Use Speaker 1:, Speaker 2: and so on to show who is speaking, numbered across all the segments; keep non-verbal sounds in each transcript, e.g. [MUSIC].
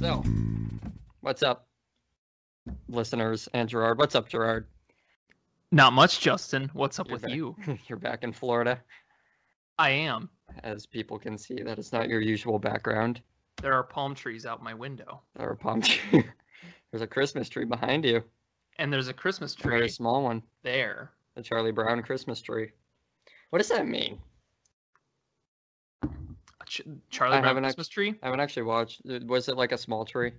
Speaker 1: So, what's up, listeners and Gerard? What's up, Gerard?
Speaker 2: Not much, Justin. What's up
Speaker 1: You're
Speaker 2: with
Speaker 1: back.
Speaker 2: you? [LAUGHS]
Speaker 1: You're back in Florida,
Speaker 2: I am.
Speaker 1: as people can see. That is not your usual background.
Speaker 2: There are palm trees out my window,
Speaker 1: There are palm [LAUGHS] trees. There's a Christmas tree behind you,
Speaker 2: and there's a Christmas
Speaker 1: a very small one,
Speaker 2: there.
Speaker 1: the Charlie Brown Christmas tree. What does that mean?
Speaker 2: A Ch- Charlie
Speaker 1: I
Speaker 2: Brown Christmas tree.
Speaker 1: I haven't actually watched. uh, Was it like a small tree?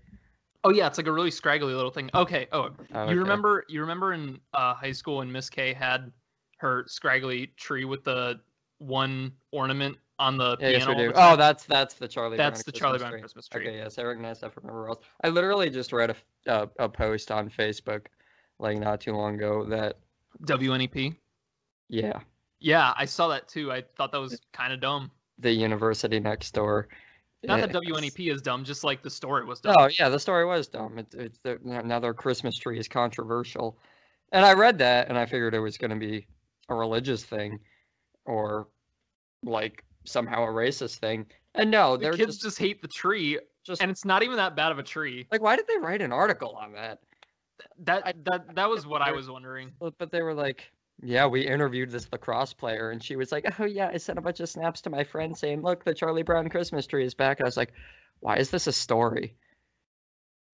Speaker 2: Oh yeah, it's like a really scraggly little thing. Okay. Oh,
Speaker 1: Oh, okay.
Speaker 2: you remember? You remember in uh, high school when Miss K had her scraggly tree with the one ornament on the
Speaker 1: Yeah, yes,
Speaker 2: piano?
Speaker 1: we do. Oh, that's that's the Charlie. Brown.
Speaker 2: That's
Speaker 1: Brown
Speaker 2: the Charlie Brown
Speaker 1: tree.
Speaker 2: Christmas tree.
Speaker 1: Okay, yes, I recognize that from everywhere else. I literally just read a, uh, a post on Facebook, like not too long ago, that
Speaker 2: WNEP.
Speaker 1: yeah,
Speaker 2: Yeah, I saw that too. I thought that was kind of dumb.
Speaker 1: the university next door.
Speaker 2: Not that WNEP is dumb, just like the story was dumb.
Speaker 1: Oh yeah, the story was dumb. It, it's their, now now their Christmas tree is controversial, and I read that and I figured it was going to be a religious thing, or like somehow a racist thing. And no,
Speaker 2: the kids
Speaker 1: just,
Speaker 2: just hate the tree,
Speaker 1: just
Speaker 2: and it's not even that bad of a tree.
Speaker 1: like, why did they write an article on that?
Speaker 2: That that that was what I was wondering.
Speaker 1: But but they were like, yeah, we interviewed this lacrosse player, and she was like, oh yeah, I sent a bunch of snaps to my friend saying, look, the Charlie Brown Christmas tree is back. And I was like, why is this a story?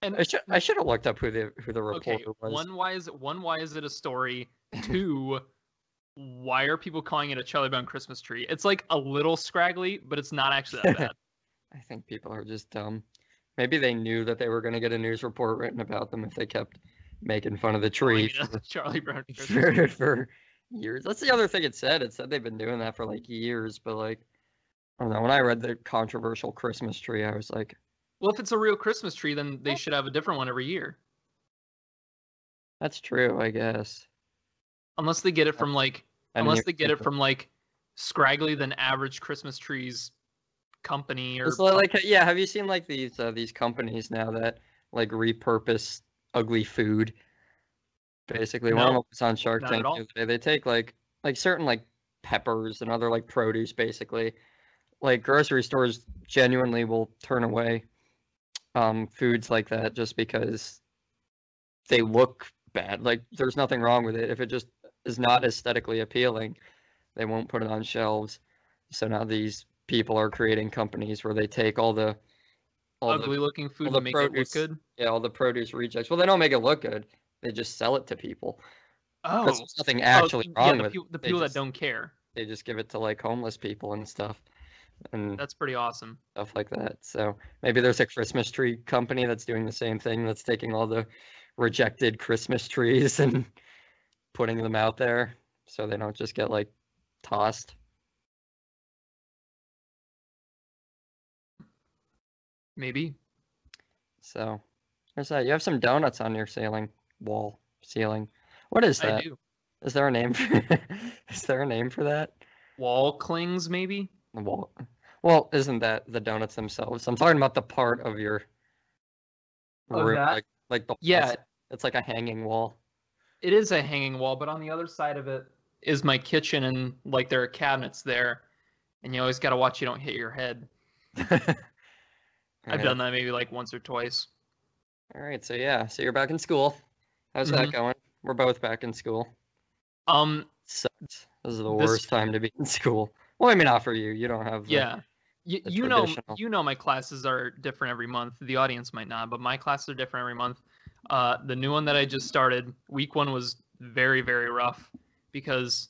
Speaker 2: And
Speaker 1: I should I should have looked up who the who the reporter
Speaker 2: okay,
Speaker 1: was.
Speaker 2: one why is it one why is it a story? Two, why are people calling it a Charlie Brown Christmas tree? It's like a little scraggly, but it's not actually that bad. [LAUGHS]
Speaker 1: I think people are just dumb. Maybe they knew that they were going to get a news report written about them if they kept making fun of the tree [LAUGHS]
Speaker 2: Charlie Brown [LAUGHS]
Speaker 1: for, for years. That's the other thing it said. It said they've been doing that for like years, but like, I don't know. When I read the controversial Christmas tree, I was like,
Speaker 2: Well, if it's a real Christmas tree, then they should have a different one every year.
Speaker 1: that's true, I guess.
Speaker 2: Unless they get it from like
Speaker 1: I
Speaker 2: unless they get it from like scraggly than average Christmas trees company or
Speaker 1: It's like, yeah, have you seen like these uh, these companies now that like repurpose ugly food? Basically, one of
Speaker 2: No,
Speaker 1: them was on Shark Tank the day. They take like like certain like peppers and other like produce, basically. Like grocery stores genuinely will turn away um foods like that just because they look bad. Like there's nothing wrong with it. If it just is not aesthetically appealing, they won't put it on shelves. So now these people are creating companies where they take all the all
Speaker 2: ugly
Speaker 1: the
Speaker 2: looking food
Speaker 1: the
Speaker 2: to make it look
Speaker 1: produce-
Speaker 2: good.
Speaker 1: yeah, all the produce rejects. Well, they don't make it look good. They just sell it to people.
Speaker 2: Oh,
Speaker 1: There's nothing
Speaker 2: oh,
Speaker 1: actually
Speaker 2: yeah,
Speaker 1: wrong
Speaker 2: the,
Speaker 1: with
Speaker 2: peop- the people
Speaker 1: just-
Speaker 2: that don't care.
Speaker 1: They just give it to like homeless people and stuff and
Speaker 2: That's pretty awesome.
Speaker 1: stuff like that. So maybe there's a Christmas tree company that's doing the same thing. That's taking all the rejected Christmas trees [LAUGHS] and putting them out there so they don't just get like tossed.
Speaker 2: Maybe.
Speaker 1: So there's that. You have some donuts on your ceiling wall ceiling. What is
Speaker 2: I do.
Speaker 1: Is there a name for [LAUGHS] is there a name for that?
Speaker 2: Wall clings, maybe.
Speaker 1: Wall. Well, isn't that the donuts themselves? I'm talking about the part of your
Speaker 2: Of
Speaker 1: room,
Speaker 2: that?
Speaker 1: like like the
Speaker 2: Yeah,
Speaker 1: it's, it's like a hanging wall.
Speaker 2: it is a hanging wall, but on the other side of it is my kitchen, and like there are cabinets there, and you always got to watch you don't hit your head. [LAUGHS] I've done that maybe like once or twice.
Speaker 1: All right, so yeah, so you're back in school. How's that
Speaker 2: Mhm.
Speaker 1: going? We're both back in school.
Speaker 2: Um,
Speaker 1: Sucks. This is the
Speaker 2: This-
Speaker 1: worst time to be in school. Well, I mean, not for you. You don't have. the-
Speaker 2: yeah. Y-
Speaker 1: the
Speaker 2: you know, you know, my classes are different every month. The audience might not, but my classes are different every month. Uh, the new one that I just started, week one was very, very rough because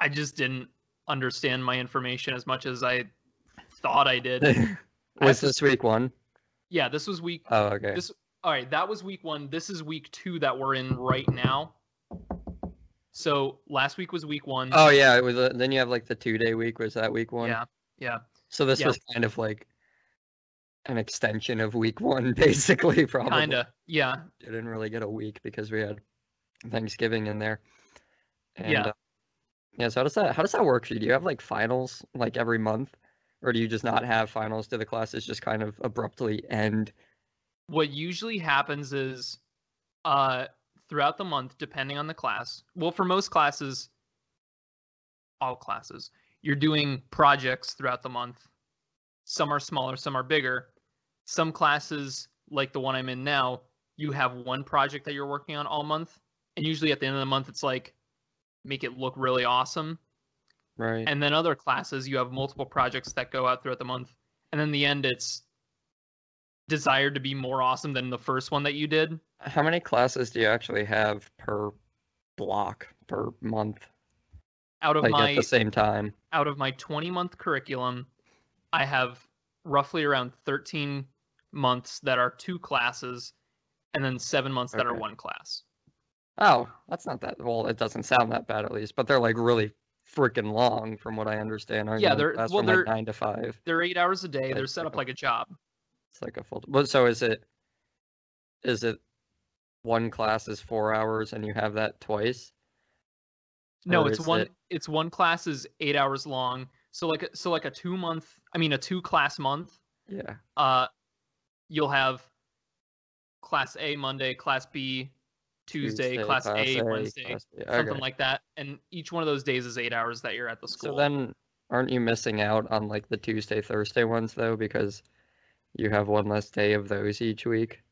Speaker 2: I just didn't understand my information as much as I thought I did. [LAUGHS] I
Speaker 1: Was this week one?
Speaker 2: Yeah, this was week.
Speaker 1: Oh, okay.
Speaker 2: This all right. That was week one. This is week two that we're in right now. So last week was week one.
Speaker 1: Oh yeah, it was. A, then you have like the two day week. Was that week one?
Speaker 2: yeah, yeah.
Speaker 1: So this
Speaker 2: yeah.
Speaker 1: was kind of like an extension of week one, [LAUGHS] basically. Probably.
Speaker 2: Kinda. Yeah.
Speaker 1: Didn't really get a week because we had Thanksgiving in there. And,
Speaker 2: Yeah.
Speaker 1: uh, yeah. So how does that how does that work for you? Do you have like finals like every month, or do you just not have finals? Do the classes just kind of abruptly end?
Speaker 2: What usually happens is, uh, throughout the month, depending on the class. Well, for most classes, all classes, you're doing projects throughout the month. Some are smaller, some are bigger. Some classes, like the one I'm in now, you have one project that you're working on all month. And usually at the end of the month, it's like, make it look really awesome.
Speaker 1: Right.
Speaker 2: And then other classes, you have multiple projects that go out throughout the month. And then the end, it's desired to be more awesome than the first one that you did.
Speaker 1: How many classes do you actually have per block per month?
Speaker 2: Out of
Speaker 1: Like
Speaker 2: my
Speaker 1: at the same time.
Speaker 2: out of my 20 month curriculum, I have roughly around 13 months that are two classes, and then seven months that are one class.
Speaker 1: Oh, that's not that well, it doesn't sound that bad at least, but they're like really freaking long from what I understand.
Speaker 2: Yeah,
Speaker 1: they?
Speaker 2: they're- well,
Speaker 1: from
Speaker 2: they're-
Speaker 1: nine to five.
Speaker 2: They're eight hours a day.
Speaker 1: Like,
Speaker 2: They're set up like a job.
Speaker 1: It's like a full but so is it is it one class is four hours and you have that twice?
Speaker 2: No,
Speaker 1: Or
Speaker 2: it's one.
Speaker 1: it-
Speaker 2: It's one class is eight hours long. So like a- so like a two month. I mean a two class month.
Speaker 1: Yeah.
Speaker 2: Uh, you'll have class A Monday, class B Tuesday, class, A, Wednesday,
Speaker 1: class B.
Speaker 2: something
Speaker 1: Okay.
Speaker 2: like that. And each one of those days is eight hours that you're at the school.
Speaker 1: So then aren't you missing out on like the Tuesday, Thursday ones though, because you have one less day of those each week?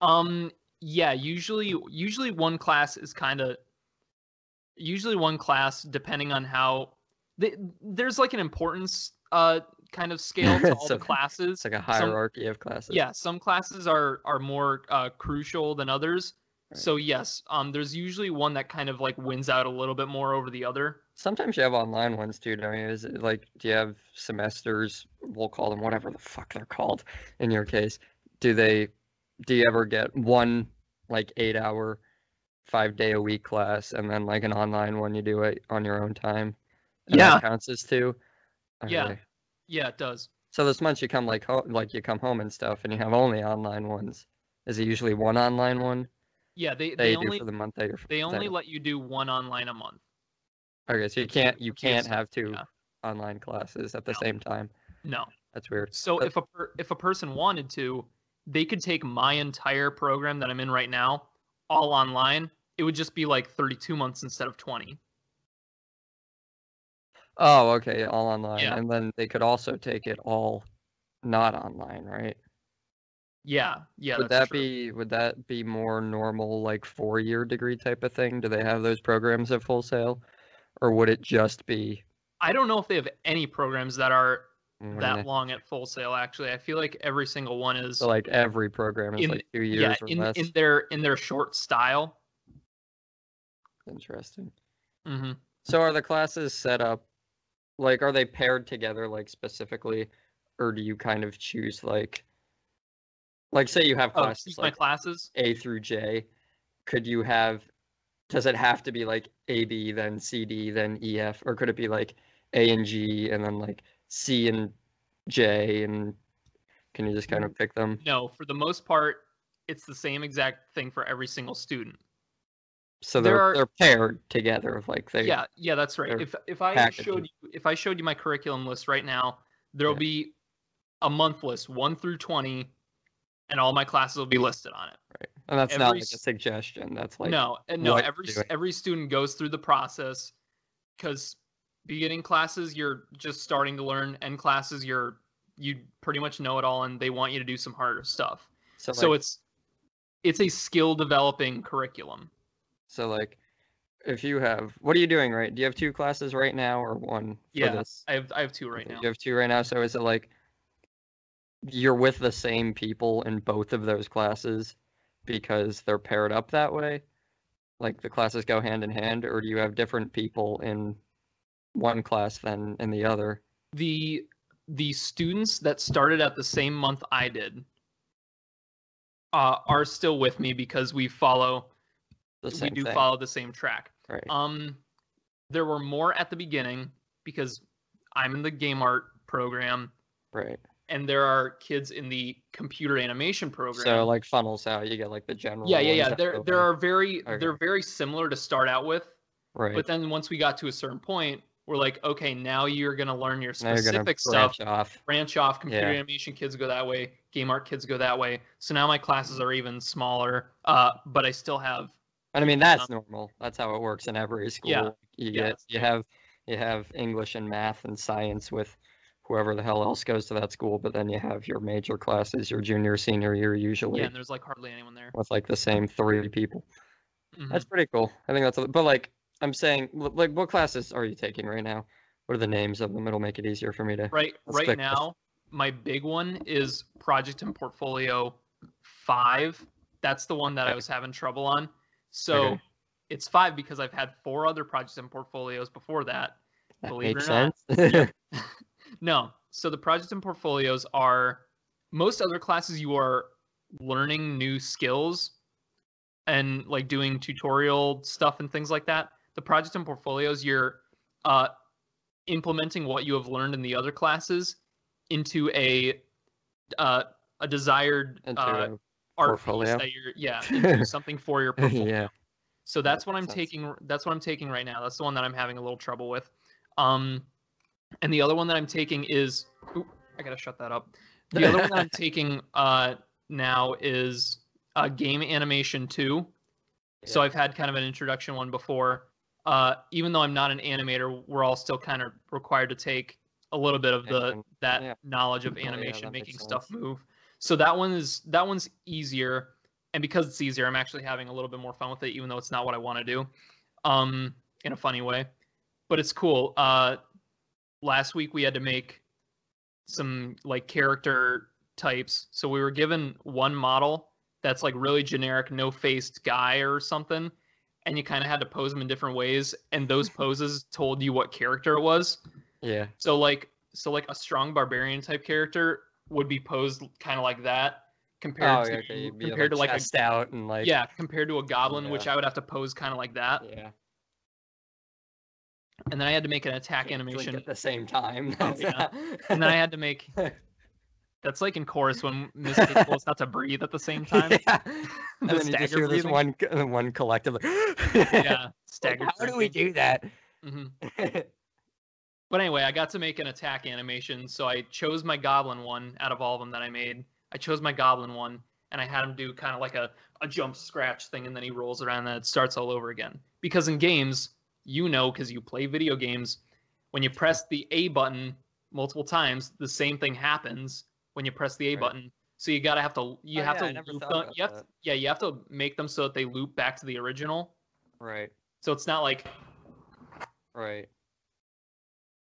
Speaker 2: Um yeah, usually usually one class is kind of usually one class depending on how th- there's like an importance uh kind of [LAUGHS] scale to all
Speaker 1: So
Speaker 2: the classes.
Speaker 1: It's like a hierarchy of classes.
Speaker 2: Yeah, some classes are are more uh crucial than others.
Speaker 1: Right.
Speaker 2: So yes, um there's usually one that kind of like wins out a little bit more over the other.
Speaker 1: Sometimes you have online ones too, don't you? Is it like do you have semesters? We'll call them whatever the fuck they're called in your case. Do they do you ever get one like eight hour, five day a week class and then like an online one you do it on your own time?
Speaker 2: Yeah.
Speaker 1: counts as two?
Speaker 2: Yeah.
Speaker 1: Okay.
Speaker 2: Yeah, it does.
Speaker 1: So this month you come like home like you come home and stuff and you have only online ones. Is it usually one online one
Speaker 2: Yeah, they they
Speaker 1: do
Speaker 2: only
Speaker 1: for the month that you're
Speaker 2: they only let you do one online a month.
Speaker 1: Okay, so you can't you can't have two
Speaker 2: yeah.
Speaker 1: online classes at the
Speaker 2: No.
Speaker 1: same time.
Speaker 2: No.
Speaker 1: That's weird.
Speaker 2: So if a per, if a person wanted to, they could take my entire program that I'm in right now all online. It would just be like 32 months instead of 20.
Speaker 1: Oh, okay, all online.
Speaker 2: Yeah.
Speaker 1: And then they could also take it all not online, right?
Speaker 2: Yeah, yeah.
Speaker 1: would that
Speaker 2: true.
Speaker 1: be would that be more normal like four year degree type of thing? Do they have those programs at Full Sail, Or would it just be
Speaker 2: I don't know if they have any programs that are
Speaker 1: mm, what
Speaker 2: that long at Full Sail. Actually, I feel like every single one is
Speaker 1: so like every program is
Speaker 2: in-
Speaker 1: like two years
Speaker 2: yeah
Speaker 1: or
Speaker 2: in
Speaker 1: less?
Speaker 2: in their in their short style.
Speaker 1: Interesting.
Speaker 2: hmm
Speaker 1: So are the classes set up like are they paired together like specifically or do you kind of choose like like say you have
Speaker 2: Oh,
Speaker 1: classes
Speaker 2: my
Speaker 1: like
Speaker 2: classes.
Speaker 1: A through J, could you have does it have to be like A B then C D then E F or could it be like A and G and then like C and J and can you just kind
Speaker 2: Mm.
Speaker 1: of pick them?
Speaker 2: No, for the most part, it's the same exact thing for every single student.
Speaker 1: So they're
Speaker 2: are-
Speaker 1: they're paired together like they
Speaker 2: yeah yeah that's right if if i
Speaker 1: packages.
Speaker 2: showed you if i showed you my curriculum list right now there'll
Speaker 1: Yeah.
Speaker 2: be a month list 1 through 20 and all my classes will be listed on it
Speaker 1: right. And that's not
Speaker 2: every
Speaker 1: like a suggestion. That's like
Speaker 2: no and no every
Speaker 1: you're
Speaker 2: s-
Speaker 1: doing.
Speaker 2: every student goes through the process because beginning classes you're just starting to learn end classes you're you pretty much know it all and they want you to do some harder stuff
Speaker 1: so,
Speaker 2: so it's it's a skill developing curriculum
Speaker 1: so like if you have what are you doing right? Do you have two classes right now or one for
Speaker 2: Yeah, i have i have two right now
Speaker 1: You have two right now, so is it like you're with the same people in both of those classes because they're paired up that way? Like the classes go hand in hand, or do you have different people in one class than in the other?
Speaker 2: the the students that started at the same month I did uh, are still with me because we follow
Speaker 1: The
Speaker 2: we do
Speaker 1: thing,
Speaker 2: follow the same track.
Speaker 1: right?
Speaker 2: Um, there were more at the beginning because I'm in the game art program,
Speaker 1: right.
Speaker 2: And there are kids in the computer animation program.
Speaker 1: So like funnels out, you get like the general.
Speaker 2: yeah, yeah, yeah. There there are very
Speaker 1: Okay.
Speaker 2: they're very similar to start out with,
Speaker 1: right.
Speaker 2: but then once we got to a certain point, we're like, okay, now you're gonna learn your specific stuff
Speaker 1: branch off.
Speaker 2: branch off. Computer
Speaker 1: Yeah.
Speaker 2: animation kids go that way. Game art kids go that way. So now my classes are even smaller, uh, but I still have
Speaker 1: And I mean that's normal. That's how it works in every school.
Speaker 2: Yeah.
Speaker 1: You
Speaker 2: Yeah,
Speaker 1: get you have you have English and math and science with whoever the hell else goes to that school, but then you have your major classes your junior senior year usually
Speaker 2: Yeah, and there's like hardly anyone there.
Speaker 1: with like the same three people.
Speaker 2: Mhm.
Speaker 1: That's pretty cool. I think that's a, but like I'm saying like what classes are you taking right now? What are the names of them? It'll make it easier for me to
Speaker 2: Right right
Speaker 1: pick this.
Speaker 2: now, my big one is project and portfolio five. That's the one that I was having trouble on. So
Speaker 1: Okay.
Speaker 2: it's five because I've had four other projects and portfolios before that.
Speaker 1: that
Speaker 2: believe it
Speaker 1: makes
Speaker 2: or not. [LAUGHS] [LAUGHS] No. So the projects and portfolios are most other classes you are learning new skills and like doing tutorial stuff and things like that. The projects and portfolios you're uh, implementing what you have learned in the other classes into a uh, a desired uh, art
Speaker 1: portfolio.
Speaker 2: that you're yeah into [LAUGHS] something for your portfolio.
Speaker 1: yeah.
Speaker 2: So that's what I'm
Speaker 1: sense.
Speaker 2: taking. That's what I'm taking right now. That's the one that I'm having a little trouble with. Um, and the other one that I'm taking is, oop, I gotta shut that up. The [LAUGHS] other one that I'm taking uh now is uh, game animation two. So I've had kind of an introduction one before. Uh, even though I'm not an animator, we're all still kind of required to take a little bit of the that
Speaker 1: yeah.
Speaker 2: knowledge of
Speaker 1: Oh, yeah,
Speaker 2: animation, making stuff move. So that one is that one's easier, and because it's easier, I'm actually having a little bit more fun with it, even though it's not what I want to do, um, in a funny way. But it's cool. Uh, last week we had to make some like character types, so we were given one model that's like really generic, no-faced guy or something, and you kind of had to pose them in different ways, and those [LAUGHS] poses told you what character it was.
Speaker 1: Yeah.
Speaker 2: So like so like a strong barbarian type character would be posed kind of like that compared
Speaker 1: Oh,
Speaker 2: to
Speaker 1: okay.
Speaker 2: compared to like a
Speaker 1: chest out and like
Speaker 2: yeah compared to a goblin which I would have to pose kind of like that
Speaker 1: yeah.
Speaker 2: And then I had to make an attack animation
Speaker 1: at the same time.
Speaker 2: Oh, yeah. and then I had to [LAUGHS] make that's like in chorus when Miss is supposed not to breathe at the same [LAUGHS] time
Speaker 1: yeah. And then you just
Speaker 2: stagger
Speaker 1: hear this
Speaker 2: breathing.
Speaker 1: one one collective. like, [LAUGHS]
Speaker 2: yeah
Speaker 1: like,
Speaker 2: staggered
Speaker 1: how do we do that?
Speaker 2: hmm But anyway, I got to make an attack animation, so I chose my goblin one out of all of them that I made. I chose my goblin one, and I had him do kind of like a, a jump scratch thing, and then he rolls around, and it starts all over again. Because in games, you know, because you play video games, when you press the A button multiple times, the same thing happens when you press the A
Speaker 1: Right.
Speaker 2: button. So you gotta have to you
Speaker 1: Oh,
Speaker 2: have
Speaker 1: yeah,
Speaker 2: to loop them. You have to, yeah, you have to make them so that they loop back to the original.
Speaker 1: right.
Speaker 2: So it's not like
Speaker 1: Right.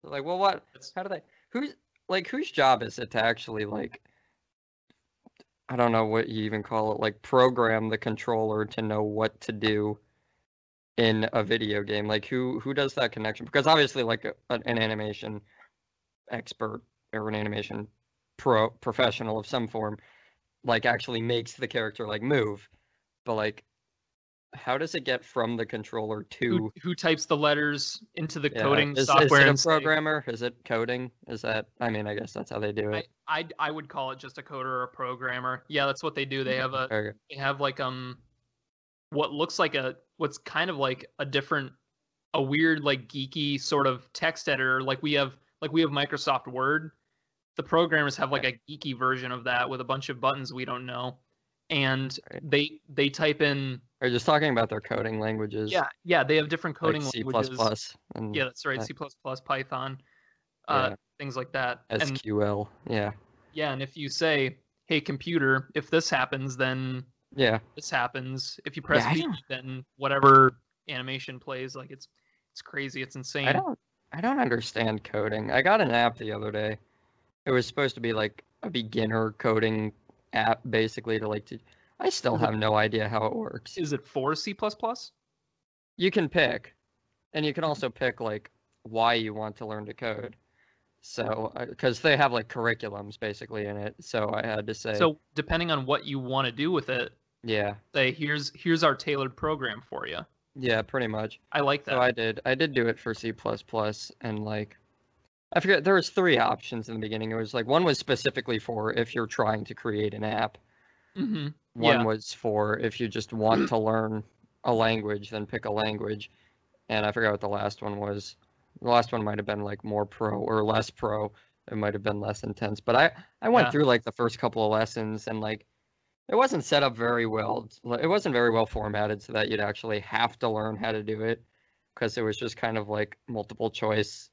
Speaker 1: Like, well, what? How do they? Who's like whose job is it to actually like? I don't know what you even call it. Like, program the controller to know what to do in a video game. Like, who who does that connection? Because obviously, like a, an an animation expert or an animation pro professional of some form, like actually makes the character like move. But like, how does it get from the controller to?
Speaker 2: who, who types the letters into the
Speaker 1: Yeah,
Speaker 2: coding
Speaker 1: is,
Speaker 2: software
Speaker 1: Is it a programmer? Is it coding? Is that? I mean, I guess that's how they do
Speaker 2: I,
Speaker 1: it.
Speaker 2: I I would call it just a coder or a programmer. Yeah, that's what they do. They have a
Speaker 1: Okay.
Speaker 2: they have like um what looks like a what's kind of like a different a weird like geeky sort of text editor like we have like we have Microsoft Word. The programmers have like a geeky version of that with a bunch of buttons we don't know. And they they type in
Speaker 1: Are just talking about their coding languages?
Speaker 2: yeah, yeah, they have different coding like
Speaker 1: C++.
Speaker 2: languages.
Speaker 1: And
Speaker 2: Yeah, that's right.
Speaker 1: uh,
Speaker 2: C++, Python, uh,
Speaker 1: Yeah.
Speaker 2: things like that. And
Speaker 1: SQL. Yeah.
Speaker 2: Yeah, and if you say, "Hey computer, if this happens, then
Speaker 1: Yeah.
Speaker 2: this happens. If you press V,
Speaker 1: don't-
Speaker 2: then whatever animation plays." Like it's it's crazy. It's insane.
Speaker 1: I don't. I don't understand coding. I got an app the other day. It was supposed to be like a beginner coding app, basically to like. To, I still have no idea how it works.
Speaker 2: Is it for C++?
Speaker 1: you can pick and you can also pick like why you want to learn to code so uh, because they have like curriculums basically in it so i had to say
Speaker 2: So depending on what you want to do with it,
Speaker 1: yeah
Speaker 2: say here's here's our tailored program for you.
Speaker 1: yeah pretty much
Speaker 2: I like that.
Speaker 1: so i did i did do it for c++ and like i forget there was three options in the beginning it was like one was specifically for if you're trying to create an app
Speaker 2: Mm-hmm.
Speaker 1: One
Speaker 2: Yeah.
Speaker 1: was for if you just want to learn a language, then pick a language. And I forgot what the last one was. The last one might have been like more pro or less pro. It might have been less intense. But I I went
Speaker 2: Yeah.
Speaker 1: through like the first couple of lessons and like it wasn't set up very well. It wasn't very well formatted so that you'd actually have to learn how to do it because it was just kind of like multiple choice.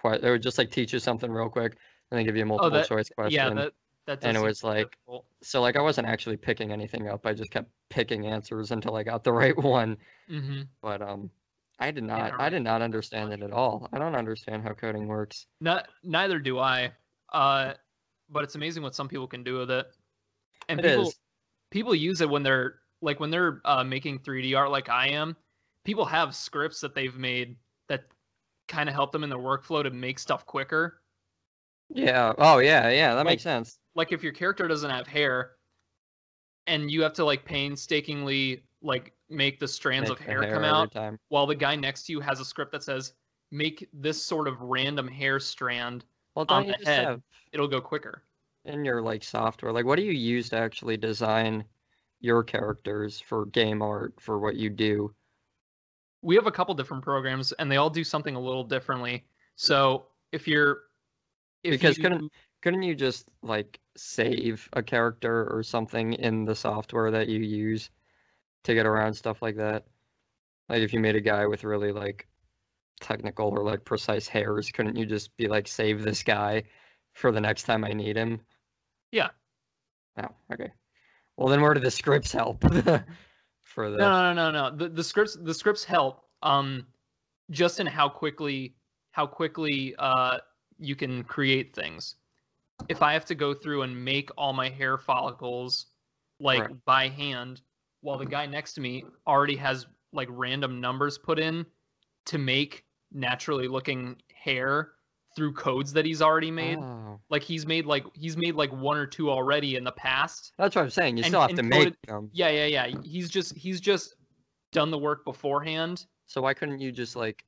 Speaker 1: Que- it would just like teach you something real quick and then give you a multiple
Speaker 2: that-
Speaker 1: choice question.
Speaker 2: Yeah, that that
Speaker 1: and it was like-
Speaker 2: difficult.
Speaker 1: so like I wasn't actually picking anything up. I just kept picking answers until I got the [LAUGHS] right one.
Speaker 2: Mhm.
Speaker 1: But um, I did not. I did not understand it at all. I don't understand how coding works.
Speaker 2: Not neither do I. Uh, but it's amazing what some people can do with it. And
Speaker 1: It
Speaker 2: people
Speaker 1: is.
Speaker 2: People use it when they're like when they're uh, making 3D art like I am. People have scripts that they've made that kind of help them in their workflow to make stuff quicker.
Speaker 1: Yeah. Oh yeah. Yeah. That
Speaker 2: Like-
Speaker 1: makes sense.
Speaker 2: Like if your character doesn't have hair and you have to like painstakingly like make the strands
Speaker 1: Make
Speaker 2: of
Speaker 1: the
Speaker 2: hair come out
Speaker 1: time.
Speaker 2: while the guy next to you has a script that says make this sort of random hair strand,
Speaker 1: Well,
Speaker 2: on the head.
Speaker 1: have
Speaker 2: it'll go quicker.
Speaker 1: In your like software like what do you use to actually design your characters for game art for what you do?
Speaker 2: we have a couple different programs and they all do something a little differently. So if you're if
Speaker 1: Because
Speaker 2: you,
Speaker 1: couldn't- Couldn't you just like save a character or something in the software that you use to get around stuff like that? Like if you made a guy with really like technical or like precise hairs, couldn't you just be like save this guy for the next time I need him?
Speaker 2: Yeah.
Speaker 1: Oh, okay. Well, then where do the scripts help [LAUGHS] for the?
Speaker 2: no no no no no the, the scripts the scripts help um just in how quickly how quickly uh you can create things. If I have to go through and make all my hair follicles like
Speaker 1: Right.
Speaker 2: by hand while the guy next to me already has like random numbers put in to make naturally looking hair through codes that he's already made.
Speaker 1: Oh,
Speaker 2: like he's made like he's made like one or two already in the past
Speaker 1: that's what I'm saying. You
Speaker 2: And-
Speaker 1: still have to
Speaker 2: coded-
Speaker 1: make them.
Speaker 2: yeah yeah yeah he's just he's just done the work beforehand
Speaker 1: So why couldn't you just like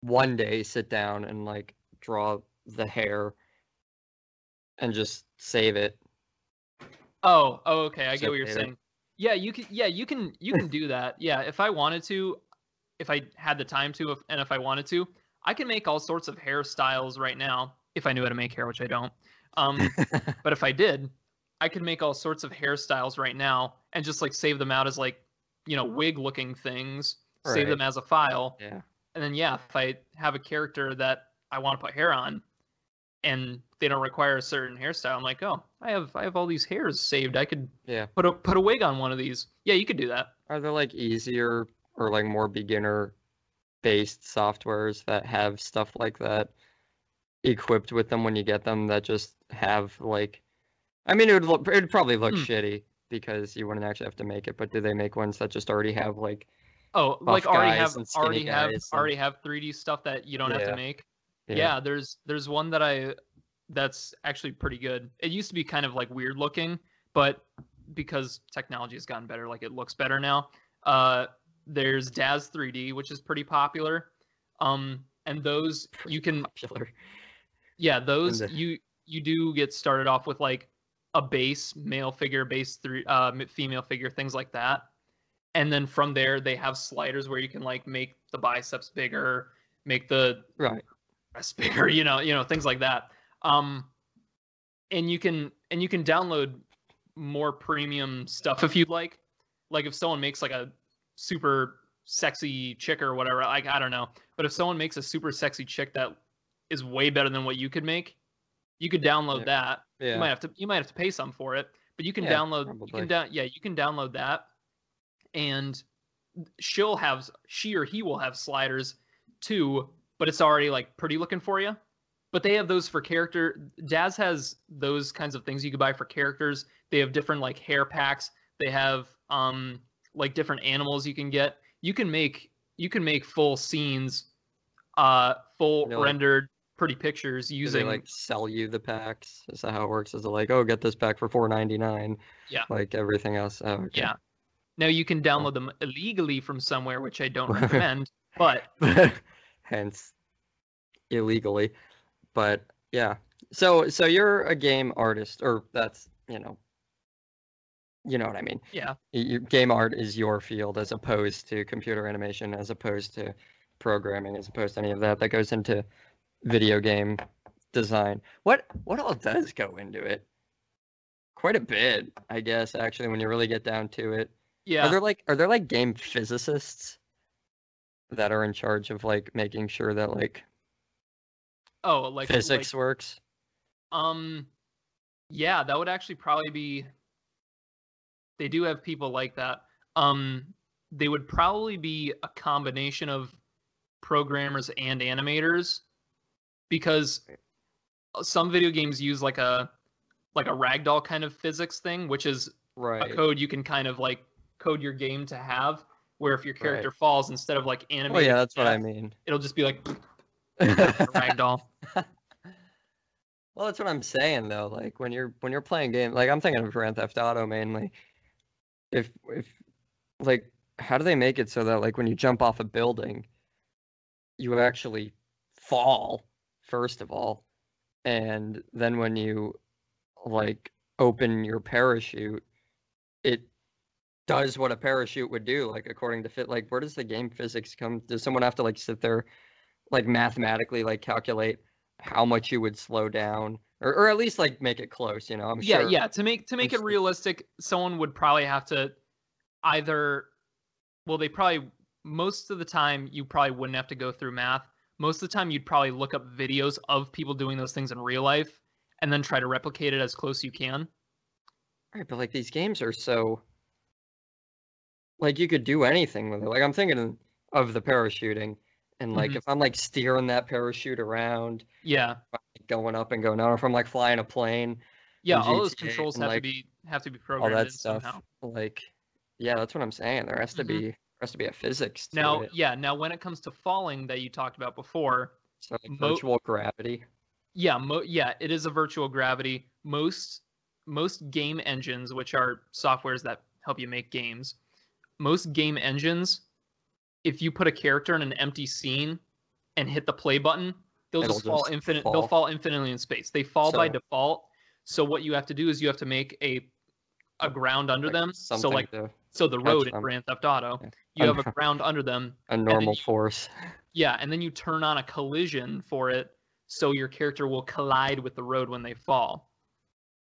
Speaker 1: one day sit down and like draw the hair and just save it?
Speaker 2: oh oh okay i
Speaker 1: Just
Speaker 2: get what you're saying yeah you can yeah you can you can do that yeah if i wanted to if i had the time to if, and if i wanted to i can make all sorts of hairstyles right now if i knew how to make hair which i don't um [LAUGHS] but if i did i could make all sorts of hairstyles right now and just like save them out as like you know wig looking things save them as a file
Speaker 1: yeah.
Speaker 2: and then yeah, if I have a character that I want to put hair on, and they don't require a certain hairstyle, I'm like, oh, I have I have all these hairs saved. I could
Speaker 1: Yeah.
Speaker 2: put a put a wig on one of these. Yeah, you could do that.
Speaker 1: Are there like easier or like more beginner based softwares that have stuff like that equipped with them when you get them that just have like I mean it would look it would probably look
Speaker 2: Hmm.
Speaker 1: shitty because you wouldn't actually have to make it, but do they make ones that just already have like
Speaker 2: Oh, like already have already have
Speaker 1: and-
Speaker 2: already have 3D stuff that you don't have to make. Yeah. there's there's one that I that's actually pretty good. It used to be kind of like weird looking, but because technology has gotten better, like it looks better now. Uh, there's Daz 3D, which is pretty popular. Um, and those you can
Speaker 1: popular?
Speaker 2: yeah those
Speaker 1: the-
Speaker 2: you you do get started off with like a base male figure base three uh female figure things like that and then from there they have sliders where you can like make the biceps bigger make the
Speaker 1: Right.
Speaker 2: breast bigger [LAUGHS] you know you know things like that um and you can and you can download more premium stuff if you'd like like if someone makes like a super sexy chick or whatever like i don't know. But if someone makes a super sexy chick that is way better than what you could make you could download
Speaker 1: Yeah.
Speaker 2: that.
Speaker 1: Yeah.
Speaker 2: you might have to you might have to pay some for it but you can
Speaker 1: Yeah,
Speaker 2: download you can down yeah you can download that. And she'll have she or he will have sliders too but it's already like pretty looking for you but they have those for character daz has those kinds of things you could buy for characters. They have different like hair packs. They have um like different animals you can get you can make you can make full scenes uh full
Speaker 1: You know, like-
Speaker 2: rendered pretty pictures using
Speaker 1: like sell you the packs? Is that how it works? Is it like, oh, get this pack for four ninety nine?
Speaker 2: Yeah.
Speaker 1: Like everything else. Oh, okay.
Speaker 2: Yeah. Now you can download them illegally from somewhere, which I don't [LAUGHS] recommend. but [LAUGHS]
Speaker 1: Hence, illegally. But yeah. So so you're a game artist, or that's you know. You know what I mean.
Speaker 2: yeah,
Speaker 1: Your game art is your field as opposed to computer animation, as opposed to programming, as opposed to any of that that goes into video game design. What what all does go into it? quite a bit, I guess. Actually, when you really get down to it,
Speaker 2: Yeah.
Speaker 1: are there like are there like game physicists that are in charge of like making sure that like
Speaker 2: oh, like
Speaker 1: physics
Speaker 2: like,
Speaker 1: works?
Speaker 2: um, yeah, that would actually probably be. They do have people like that. Um, they would probably be a combination of programmers and animators, because some video games use like a like a ragdoll kind of physics thing, which is
Speaker 1: Right.
Speaker 2: a code you can kind of like code your game to have. Where if your
Speaker 1: Right.
Speaker 2: character falls, instead of like
Speaker 1: Oh
Speaker 2: animating,
Speaker 1: yeah, that's what I mean.
Speaker 2: It'll just be like [LAUGHS] ragdoll.
Speaker 1: Well, that's what I'm saying though. Like when you're when you're playing games, like I'm thinking of Grand Theft Auto mainly. If if like how do they make it so that like when you jump off a building, you actually fall first of all, and then when you like open your parachute, it does what a parachute would do. Like according to fit, like where does the game physics come? Does someone have to like sit there, like mathematically like calculate? how much you would slow down or, or at least like make it close you know i'm
Speaker 2: yeah
Speaker 1: sure.
Speaker 2: yeah to make to make it realistic someone would probably have to either well they probably most of the time you probably wouldn't have to go through math. Most of the time you'd probably look up videos of people doing those things in real life and then try to replicate it as close you can.
Speaker 1: Right but like these games are so like you could do anything with it. Like i'm thinking of the parachuting and like
Speaker 2: Mhm.
Speaker 1: if i'm like steering that parachute around
Speaker 2: yeah
Speaker 1: going up and going down or if i'm like flying a plane
Speaker 2: yeah all those controls
Speaker 1: and,
Speaker 2: have to be have to be programmed.
Speaker 1: all that
Speaker 2: in
Speaker 1: stuff
Speaker 2: somehow
Speaker 1: like yeah that's what i'm saying there has to
Speaker 2: Mhm.
Speaker 1: be there has to be a physics to
Speaker 2: now
Speaker 1: it.
Speaker 2: yeah now when it comes to falling that you talked about before
Speaker 1: so like
Speaker 2: mo-
Speaker 1: virtual gravity
Speaker 2: yeah mo- yeah it is a virtual gravity most most game engines which are softwares that help you make games most game engines if you put a character in an empty scene and hit the play button they'll
Speaker 1: It'll
Speaker 2: just fall
Speaker 1: just
Speaker 2: infinite
Speaker 1: fall.
Speaker 2: they'll fall infinitely in space they fall by default so what you have to do is you have to make a a ground under
Speaker 1: like
Speaker 2: them so like so the road in grand theft auto
Speaker 1: Yeah.
Speaker 2: you have a [LAUGHS] ground under them
Speaker 1: a normal
Speaker 2: you-
Speaker 1: force
Speaker 2: yeah, and then you turn on a collision for it so your character will collide with the road when they fall.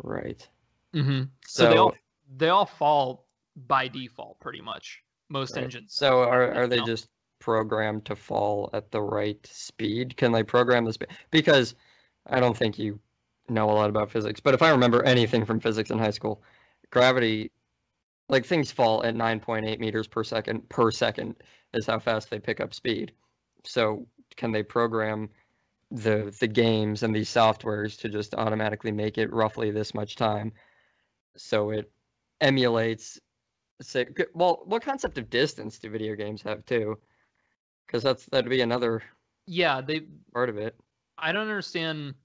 Speaker 1: right
Speaker 2: Mm-hmm. So, they all
Speaker 1: So-
Speaker 2: they all fall by default, pretty much. Most
Speaker 1: Right.
Speaker 2: engines.
Speaker 1: So are are they just programmed to fall at the right speed? Can they program the speed? Because I don't think you know a lot about physics, but if I remember anything from physics in high school, gravity, like things fall at 9.8 meters per second per second is how fast they pick up speed. So can they program the the games and these softwares to just automatically make it roughly this much time, so it emulates say well what concept of distance do video games have too because that's that'd be another
Speaker 2: yeah, they.
Speaker 1: part of it
Speaker 2: I don't understand.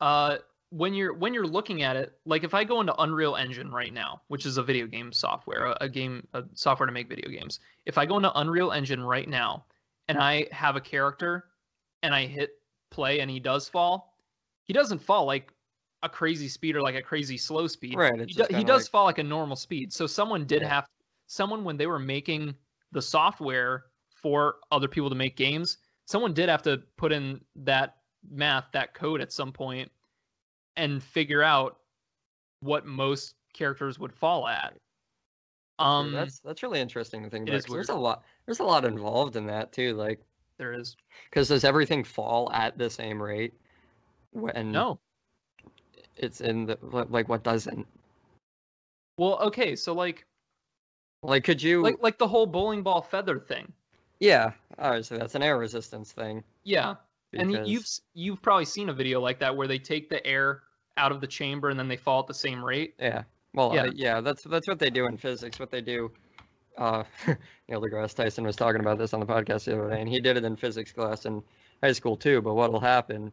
Speaker 2: Uh, when you're when you're looking at it, like if I go into Unreal Engine right now, which is a video game software, a, a game a software to make video games. If I go into Unreal Engine right now, and I have a character, and I hit play, and he does fall, he doesn't fall like a crazy speed or like a crazy slow speed.
Speaker 1: right
Speaker 2: he, do, he does
Speaker 1: like-
Speaker 2: fall like a normal speed. So someone did
Speaker 1: Yeah.
Speaker 2: have someone when they were making the software for other people to make games, someone did have to put in that math, that code at some point and figure out what most characters would fall at.
Speaker 1: Yeah,
Speaker 2: Um
Speaker 1: that's that's really interesting to think about there's a lot there's a lot involved in that too like
Speaker 2: there is
Speaker 1: because does everything fall at the same rate when
Speaker 2: no.
Speaker 1: It's in the like what doesn't
Speaker 2: Well, okay, so like
Speaker 1: like could you
Speaker 2: like like the whole bowling ball feather thing.
Speaker 1: yeah obviously that's an air resistance thing
Speaker 2: Yeah. And you've you've probably seen a video like that where they take the air out of the chamber and then they fall at the same rate.
Speaker 1: Yeah. Well,
Speaker 2: Yeah.
Speaker 1: yeah. yeah, that's that's what they do in physics. What they do, uh, [LAUGHS] Neil deGrasse Tyson was talking about this on the podcast the other day, and he did it in physics class in high school too. But what'll happen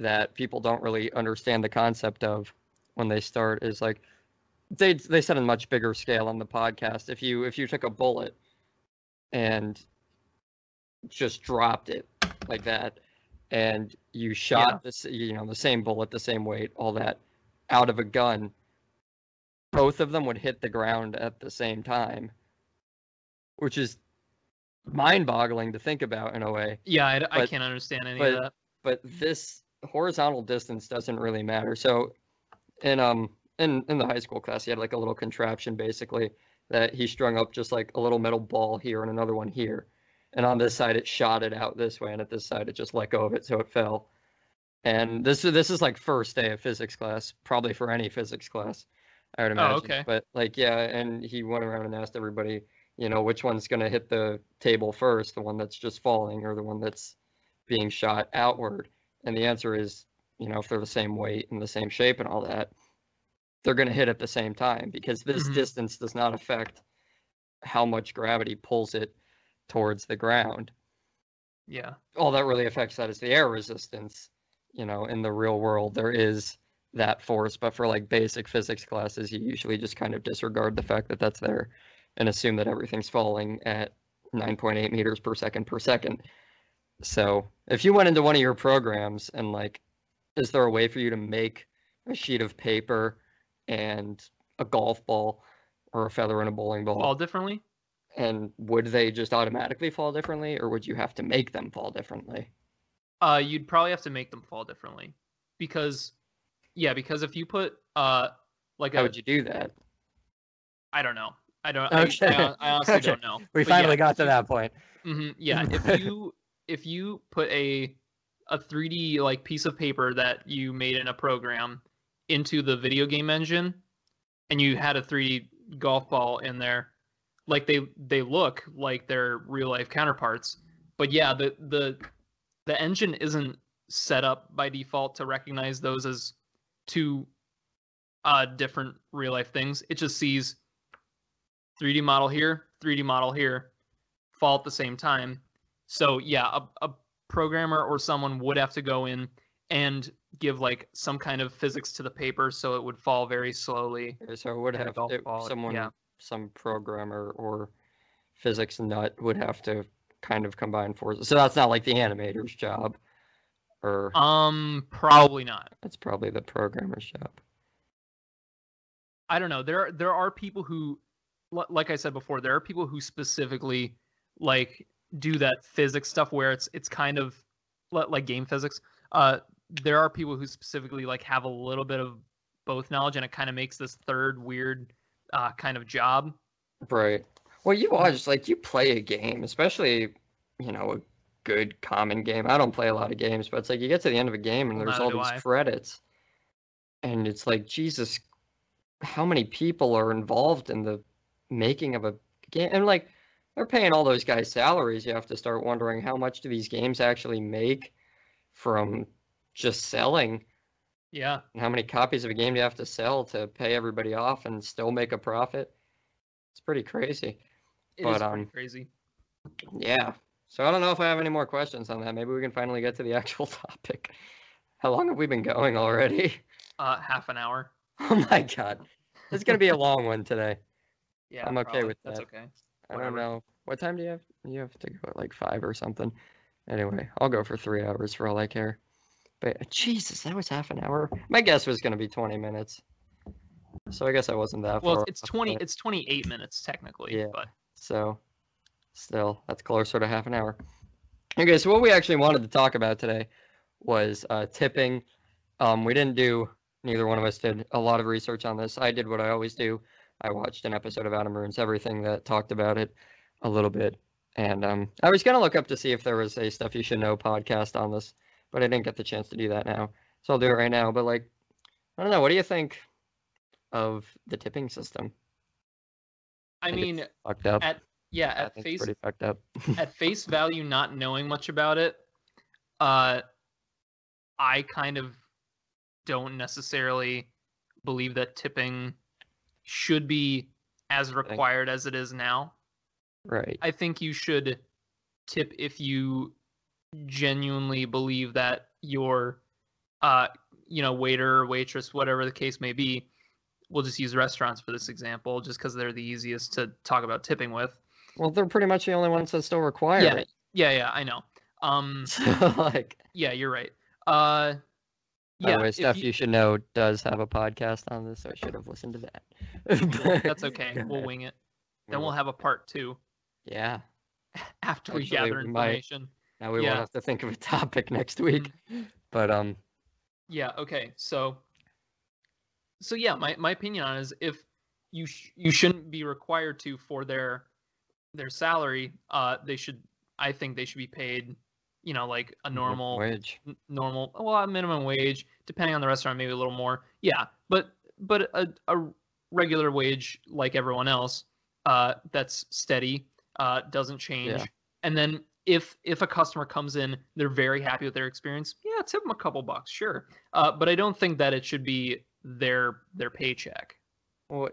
Speaker 1: that people don't really understand the concept of when they start is like they they said on a much bigger scale on the podcast. If you if you took a bullet and just dropped it like that, and you shot this you know the same bullet, the same weight, all that out of a gun both of them would hit the ground at the same time, which is mind-boggling to think about in a way.
Speaker 2: Yeah, I, I
Speaker 1: But-
Speaker 2: can't understand any
Speaker 1: but-
Speaker 2: of that.
Speaker 1: But this horizontal distance doesn't really matter. So, in um in in the high school class, he had like a little contraption basically that he strung up just like a little metal ball here and another one here, and on this side it shot it out this way, and at this side it just let go of it so it fell. And this is this is like first day of physics class, probably for any physics class, I would imagine.
Speaker 2: Oh, okay.
Speaker 1: But like yeah, and he went around and asked everybody, you know, which one's gonna hit the table first, the one that's just falling or the one that's being shot outward. And the answer is, you know, if they're the same weight and the same shape and all that, they're gonna hit at the same time because this
Speaker 2: Mhm.
Speaker 1: distance does not affect how much gravity pulls it towards the ground
Speaker 2: Yeah.
Speaker 1: all that really affects that is the air resistance. You know, in the real world, there is that force, but for like basic physics classes, you usually just kind of disregard the fact that that's there and assume that everything's falling at 9.8 meters per second per second. So if you went into one of your programs and like, is there a way for you to make a sheet of paper and a golf ball or a feather and a bowling ball?
Speaker 2: All differently?
Speaker 1: and would they just automatically fall differently or would you have to make them fall differently?
Speaker 2: Uh, you'd probably have to make them fall differently, because, yeah, because if you put uh like
Speaker 1: How
Speaker 2: a
Speaker 1: would you do that?
Speaker 2: I don't know. I don't.
Speaker 1: Okay.
Speaker 2: I, I, honestly
Speaker 1: Okay.
Speaker 2: don't know. [LAUGHS]
Speaker 1: We
Speaker 2: But yeah,
Speaker 1: finally got to
Speaker 2: you-
Speaker 1: that point.
Speaker 2: mhm, yeah, if [LAUGHS] you if you put a a 3D like piece of paper that you made in a program into the video game engine, and you had a 3D golf ball in there, like they they look like their real life counterparts. But yeah, the the the engine isn't set up by default to recognize those as two uh different real life things. It just sees 3D model here, 3D model here, fall at the same time. So yeah, a, a programmer or someone would have to go in and give like some kind of physics to the paper so it would fall very slowly.
Speaker 1: So it would have it- someone,
Speaker 2: yeah.
Speaker 1: some programmer or physics nut would have to kind of combine forces. So that's not like the animator's job, or
Speaker 2: Um, probably not.
Speaker 1: that's probably the programmer's job.
Speaker 2: I don't know. There there are people who, like I said before, there are people who specifically like do that physics stuff where it's it's kind of like game physics. Uh, there are people who specifically like have a little bit of both knowledge, and it kind of makes this third weird uh, kind of job.
Speaker 1: Right. Well, you watch like you play a game, especially you know a good common game. I don't play a lot of games, but it's like you get to the end of a game and
Speaker 2: Well,
Speaker 1: there's all these
Speaker 2: I.
Speaker 1: credits, and it's like Jesus, how many people are involved in the making of a game? And like they're paying all those guys salaries. You have to start wondering how much do these games actually make from just selling?
Speaker 2: Yeah,
Speaker 1: And how many copies of a game do you have to sell to pay everybody off and still make a profit? It's pretty crazy.
Speaker 2: it is
Speaker 1: But,
Speaker 2: pretty
Speaker 1: um,
Speaker 2: crazy.
Speaker 1: Yeah. So I don't know if I have any more questions on that. Maybe we can finally get to the [LAUGHS] actual topic. How long have we been going already?
Speaker 2: Uh, half an hour. [LAUGHS]
Speaker 1: Oh my god. It's gonna be a long one today. [LAUGHS]
Speaker 2: Yeah,
Speaker 1: I'm okay
Speaker 2: probably.
Speaker 1: with that.
Speaker 2: That's
Speaker 1: that.
Speaker 2: okay.
Speaker 1: I don't know. What time do you have? You have to go at like five or something. Anyway, I'll go for three hours for all I care. But Jesus, that was half an hour. My guess was gonna be 20 minutes. So I guess I wasn't that
Speaker 2: Well,
Speaker 1: far.
Speaker 2: it's, twenty. It's twenty-eight minutes technically.
Speaker 1: Yeah.
Speaker 2: But
Speaker 1: So, still, that's closer to half an hour. Okay, so what we actually wanted to talk about today was uh, tipping. Um, we didn't do, neither one of us did a lot of research on this. I did what I always do. I watched an episode of Adam Ruins Everything that talked about it a little bit. And um, I was going to look up to see if there was a Stuff You Should Know podcast on this, but I didn't get the chance to do that now. So I'll do it right now. But, like, I don't know. What do you think of the tipping system?
Speaker 2: I
Speaker 1: it's
Speaker 2: mean,
Speaker 1: fucked up.
Speaker 2: at yeah, at face
Speaker 1: pretty fucked up. [LAUGHS]
Speaker 2: at face value, not knowing much about it, uh, I kind of don't necessarily believe that tipping should be as required as it is now.
Speaker 1: Right.
Speaker 2: I think you should tip if you genuinely believe that your, uh, you know, waiter or waitress, whatever the case may be, we'll just use restaurants for this example, just because they're the easiest to talk about tipping with.
Speaker 1: Well, they're pretty much the only ones that still require
Speaker 2: Yeah,
Speaker 1: it.
Speaker 2: yeah, yeah, I know. Um,
Speaker 1: So, [LAUGHS] like,
Speaker 2: yeah, you're right. Uh, yeah,
Speaker 1: the way, stuff
Speaker 2: you-
Speaker 1: you, should know does have a podcast on this, so I should have listened to that.
Speaker 2: well, that's [LAUGHS] okay. We'll wing it. Then we'll have a part two
Speaker 1: Yeah. [LAUGHS]
Speaker 2: after we
Speaker 1: Actually,
Speaker 2: gather
Speaker 1: we might.
Speaker 2: information.
Speaker 1: Now we
Speaker 2: Yeah.
Speaker 1: won't have to think of a topic next week. But um,
Speaker 2: Yeah. Okay. So so yeah, my, my opinion on it is if you sh- you shouldn't be required to for their their salary, uh, they should I think they should be paid, you know, like a normal
Speaker 1: wage.
Speaker 2: n- normal well a minimum wage depending on the restaurant maybe a little more yeah but but a, a regular wage like everyone else uh that's steady uh doesn't change
Speaker 1: Yeah.
Speaker 2: and then if if a customer comes in they're very happy with their experience yeah tip them a couple bucks sure uh but i don't think that it should be their their paycheck
Speaker 1: Well,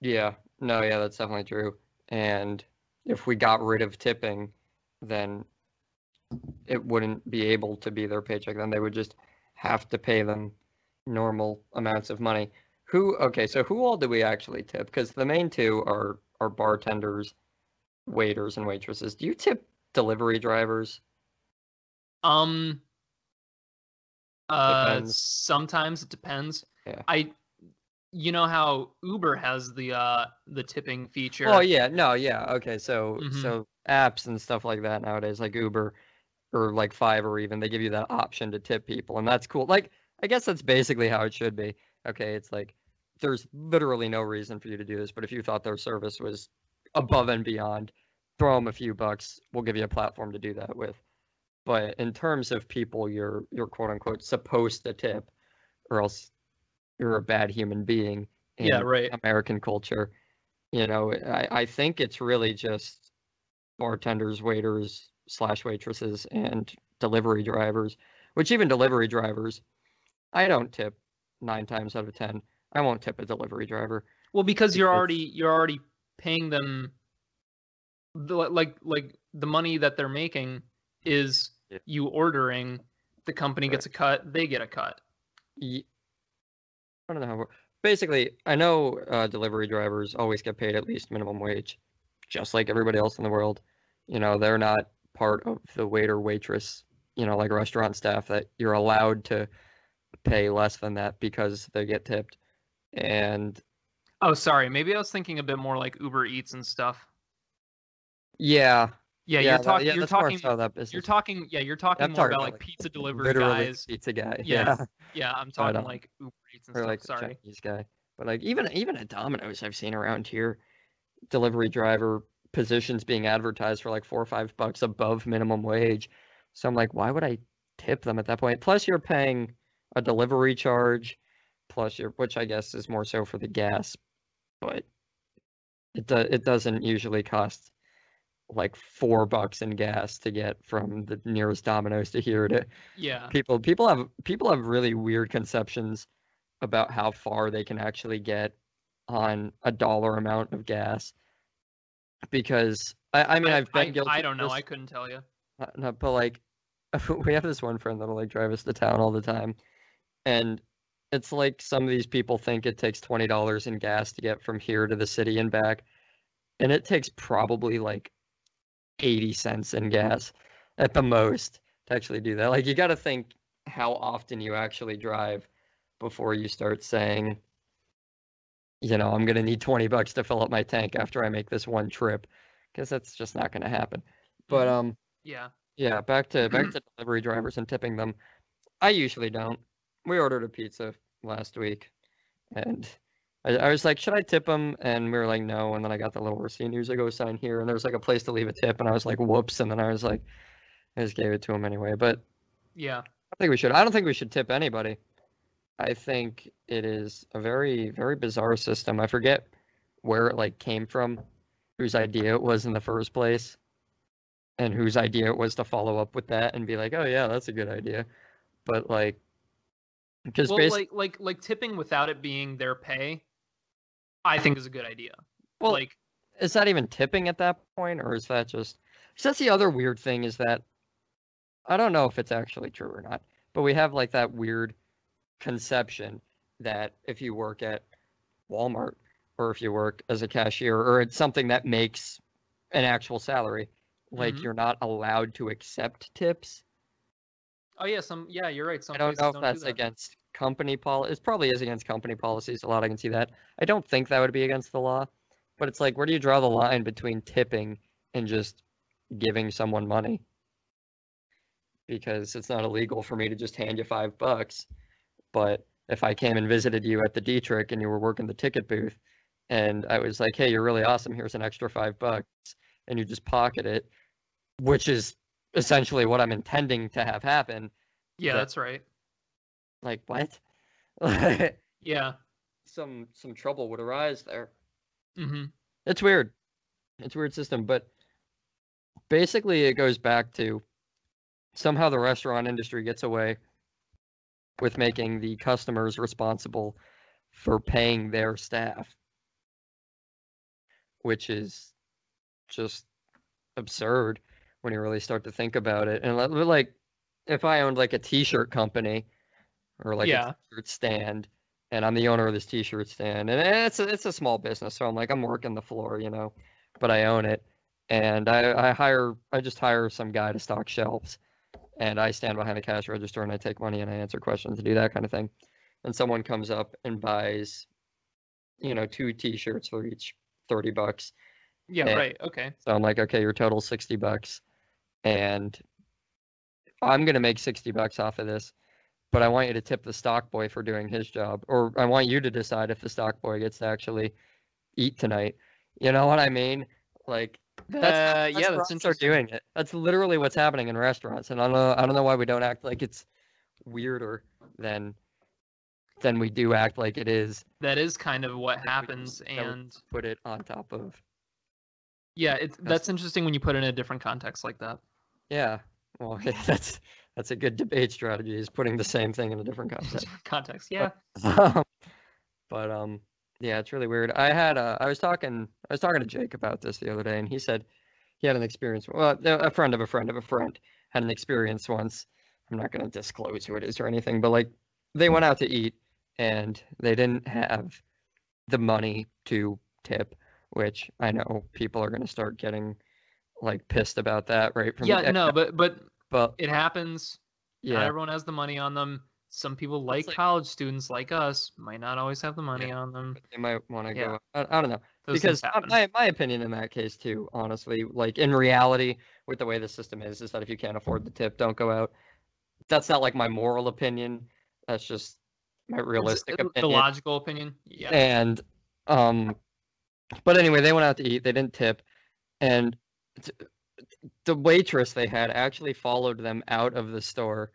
Speaker 1: yeah, no, yeah, that's definitely true. And if we got rid of tipping, then it wouldn't be able to be their paycheck. Then they would just have to pay them normal amounts of money. Who? Okay, so who all do we actually tip? Because the main two are are bartenders, waiters, and waitresses. Do you tip delivery drivers?
Speaker 2: um uh
Speaker 1: Depends.
Speaker 2: sometimes it depends
Speaker 1: Yeah.
Speaker 2: i you know how uber has the uh the tipping feature
Speaker 1: Oh yeah, no, yeah, okay. So
Speaker 2: Mhm.
Speaker 1: so apps and stuff like that nowadays, like Uber or like five or even, they give you that option to tip people, and that's cool. Like I guess that's basically how it should be. Okay, it's like there's literally no reason for you to do this, but if you thought their service was above and beyond, throw them a few bucks. We'll give you a platform to do that with. But in terms of people you're you're quote unquote supposed to tip, or else you're a bad human being.
Speaker 2: Yeah, right.
Speaker 1: American culture. You know, I, I think it's really just bartenders, waiters, slash waitresses, and delivery drivers, which even delivery drivers, I don't tip nine times out of ten. I won't tip a delivery driver.
Speaker 2: Well, because you're already you're already paying them the like like the money that they're making is
Speaker 1: Yeah.
Speaker 2: you ordering, the company gets a cut, they get a cut.
Speaker 1: Ye- I don't know how. Basically, I know uh, delivery drivers always get paid at least minimum wage, just like everybody else in the world. You know, they're not part of the waiter waitress. You know, like restaurant staff that you're allowed to pay less than that because they get tipped. And
Speaker 2: Oh, sorry, maybe I was thinking a bit more like Uber Eats and stuff.
Speaker 1: yeah,
Speaker 2: Yeah,
Speaker 1: yeah,
Speaker 2: you're
Speaker 1: that-
Speaker 2: talking
Speaker 1: yeah,
Speaker 2: you're talking
Speaker 1: that
Speaker 2: you're talking yeah, you're talking
Speaker 1: I'm
Speaker 2: more
Speaker 1: talking
Speaker 2: about
Speaker 1: about,
Speaker 2: like pizza delivery guys.
Speaker 1: pizza guy. [LAUGHS]
Speaker 2: Yeah,
Speaker 1: Yeah.
Speaker 2: Yeah, I'm talking like Uber Eats and
Speaker 1: or
Speaker 2: stuff.
Speaker 1: like
Speaker 2: sorry.
Speaker 1: Chinese guy. But like even even at Domino's, I've seen around here delivery driver positions being advertised for like four or five bucks above minimum wage. So I'm like, why would I tip them at that point? Plus, you're paying a delivery charge, plus your which I guess is more so for the gas, but it do, it doesn't usually cost like four bucks in gas to get from the nearest Domino's to here to
Speaker 2: Yeah.
Speaker 1: people people have people have really weird conceptions about how far they can actually get on a dollar amount of gas because i, I mean
Speaker 2: I,
Speaker 1: i've been
Speaker 2: I,
Speaker 1: guilty
Speaker 2: I don't know,
Speaker 1: this,
Speaker 2: I couldn't tell you.
Speaker 1: uh, no, but like [LAUGHS] we have this one friend that'll like drive us to town all the time and it's like some of these people think it takes $20 in gas to get from here to the city and back and it takes probably like 80 cents in gas at the most to actually do that like you got to think how often you actually drive before you start saying you know i'm going to need 20 bucks to fill up my tank after i make this one trip because that's just not going to happen but
Speaker 2: Mhm.
Speaker 1: um
Speaker 2: Yeah.
Speaker 1: yeah, back to back [CLEARS THROAT] to delivery drivers and tipping them. I usually don't. We ordered a pizza last week, and I, I was like, should I tip them? And we were like, no. And then I got the little receipt. and he go sign here, and there was like a place to leave a tip, and I was like, whoops. And then I was like, I just gave it to him anyway. But
Speaker 2: Yeah.
Speaker 1: I think we should. I don't think we should tip anybody. I think it is a very very bizarre system. I forget where it like came from, whose idea it was in the first place, and whose idea it was to follow up with that and be like, oh yeah, that's a good idea. But like, because
Speaker 2: Well,
Speaker 1: basically,
Speaker 2: like like like tipping without it being their pay, I think is a good idea.
Speaker 1: well,
Speaker 2: like
Speaker 1: is that even tipping at that point, or is that just? 'cause that's the other weird thing is that I don't know if it's actually true or not, but we have like that weird conception that if you work at Walmart or if you work as a cashier or it's something that makes an actual salary, like
Speaker 2: Mhm.
Speaker 1: you're not allowed to accept tips.
Speaker 2: oh yeah, some yeah, you're right. Some
Speaker 1: I don't know if
Speaker 2: do
Speaker 1: that's
Speaker 2: that.
Speaker 1: against company policy. It probably is against company policies. A lot I can see that. I don't think that would be against the law, but it's like, where do you draw the line between tipping and just giving someone money? Because it's not illegal for me to just hand you five bucks, but if I came and visited you at the Dietrich and you were working the ticket booth, and I was like, "Hey, you're really awesome. Here's an extra five bucks," and you just pocket it, which is essentially what I'm intending to have happen.
Speaker 2: Yeah,
Speaker 1: that-
Speaker 2: that's right.
Speaker 1: Like what? [LAUGHS]
Speaker 2: Yeah.
Speaker 1: some some trouble would arise there.
Speaker 2: hmm
Speaker 1: It's weird. It's a weird system, but basically it goes back to somehow the restaurant industry gets away with making the customers responsible for paying their staff, which is just absurd when you really start to think about it. And like if I owned like a t-shirt company or like
Speaker 2: Yeah.
Speaker 1: a t-shirt stand and I'm the owner of this t-shirt stand and it's a, it's a small business so I'm like I'm working the floor you know but I own it and I, I hire I just hire some guy to stock shelves and I stand behind a cash register and I take money and I answer questions and do that kind of thing and someone comes up and buys you know two t-shirts for each 30 bucks
Speaker 2: Yeah,
Speaker 1: Yeah.
Speaker 2: right. Okay.
Speaker 1: so I'm like, okay, your total 60 bucks. And I'm going to make 60 bucks off of this, but I want you to tip the stock boy for doing his job. Or I want you to decide if the stock boy gets to actually eat tonight. You know what I mean? Like, that's,
Speaker 2: Uh,
Speaker 1: how
Speaker 2: yeah, that's they're
Speaker 1: doing it. That's literally what's happening in restaurants. And I don't know, I don't know why we don't act like it's weirder than than we do act like it is.
Speaker 2: That is kind of what happens, and
Speaker 1: Put it on top of
Speaker 2: yeah, it's that's interesting when you put it in a different context like that.
Speaker 1: Yeah. Well, [LAUGHS] that's that's a good debate strategy is putting the same thing in a different [LAUGHS] context.
Speaker 2: context, yeah. [LAUGHS]
Speaker 1: Um, but um yeah, it's really weird. I had a, I was talking I was talking to Jake about this the other day and he said he had an experience well a friend of a friend of a friend had an experience once. I'm not going to disclose who it is or anything, but like they went out to eat and they didn't have the money to tip, which I know people are going to start getting like pissed about that right from the
Speaker 2: Yeah, no, [LAUGHS] but but
Speaker 1: but
Speaker 2: it happens. Not
Speaker 1: yeah.
Speaker 2: everyone has the money on them. Some people, like,
Speaker 1: like-
Speaker 2: college students like us, might not always have the money on them.
Speaker 1: they might want to
Speaker 2: Yeah.
Speaker 1: go. I, I don't know
Speaker 2: Those
Speaker 1: because my my opinion in that case too, honestly, like in reality, with the way the system is, is that if you can't afford the tip, don't go out. That's not like my moral opinion. That's just my
Speaker 2: It's,
Speaker 1: realistic
Speaker 2: the
Speaker 1: opinion.
Speaker 2: logical opinion. Yeah.
Speaker 1: And um, but anyway, they went out to eat. They didn't tip, and t- the waitress they had actually followed them out of the store,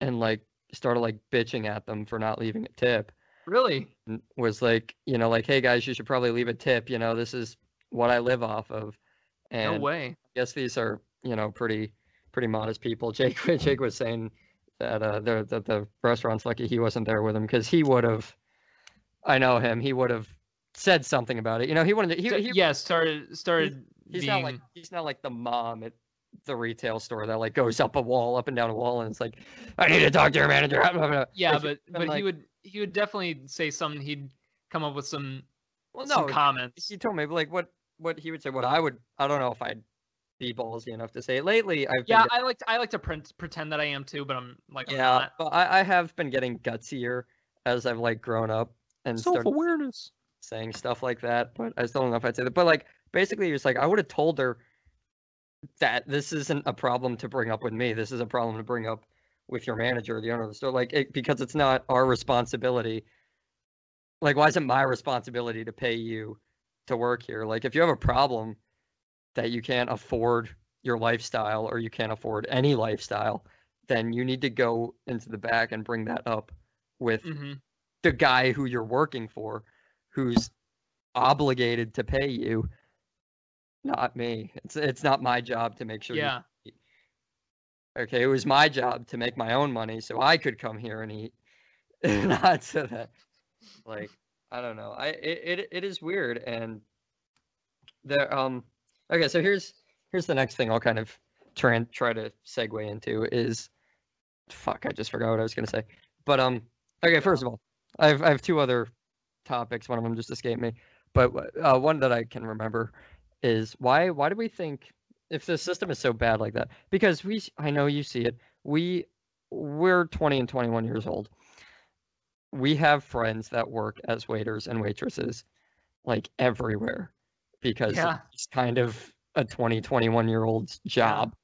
Speaker 1: and like started like bitching at them for not leaving a tip.
Speaker 2: Really?
Speaker 1: was like, you know, like, hey guys, you should probably leave a tip. You know, this is what I live off of. And
Speaker 2: No way.
Speaker 1: I guess these are, you know, pretty pretty modest people. [LAUGHS] Jake Jake was saying that uh the that the restaurant's lucky he wasn't there with him because he would have. I know him. He would have said something about it. You know, he wanted. To, he, he
Speaker 2: yeah, started started
Speaker 1: he's
Speaker 2: being
Speaker 1: not like he's not like the mom at the retail store that like goes up a wall, up and down a wall, and it's like, I need to talk to your manager. [LAUGHS]
Speaker 2: yeah,
Speaker 1: Like,
Speaker 2: but but he would he would definitely say something. He'd come up with some
Speaker 1: well,
Speaker 2: some comments.
Speaker 1: he told me like what what he would say what i would i don't know if i'd be ballsy enough to say it lately i've
Speaker 2: Yeah, I like to, I like to print, pretend that I am too, but I'm like I'm
Speaker 1: yeah
Speaker 2: not.
Speaker 1: but I, I have been getting gutsier as i've like grown up and started
Speaker 2: awareness.
Speaker 1: saying stuff like that but i still don't know if i'd say that but like basically it's like i would have told her that this isn't a problem to bring up with me this is a problem to bring up with your manager the owner of the store like it, because it's not our responsibility. Like why is it my responsibility to pay you to work here? Like if you have a problem that you can't afford your lifestyle or you can't afford any lifestyle then you need to go into the back and bring that up with
Speaker 2: hmm
Speaker 1: the guy who you're working for who's obligated to pay you not me. It's it's not my job to make sure you
Speaker 2: Yeah.
Speaker 1: okay it was my job to make my own money so i could come here and eat. [LAUGHS] Not so that like i don't know. I it, it, it is weird and there um okay so here's here's the next thing i'll kind of try and try to segue into is fuck i just forgot what i was going to say. But um okay first of all i have i have two other topics. One of them just escaped me. But uh, one that i can remember is why why do we think if the system is so bad like that because we i know you see it we we're 20 and 21 years old we have friends that work as waiters and waitresses like everywhere because
Speaker 2: Yeah.
Speaker 1: it's kind of a 20 21 year old's job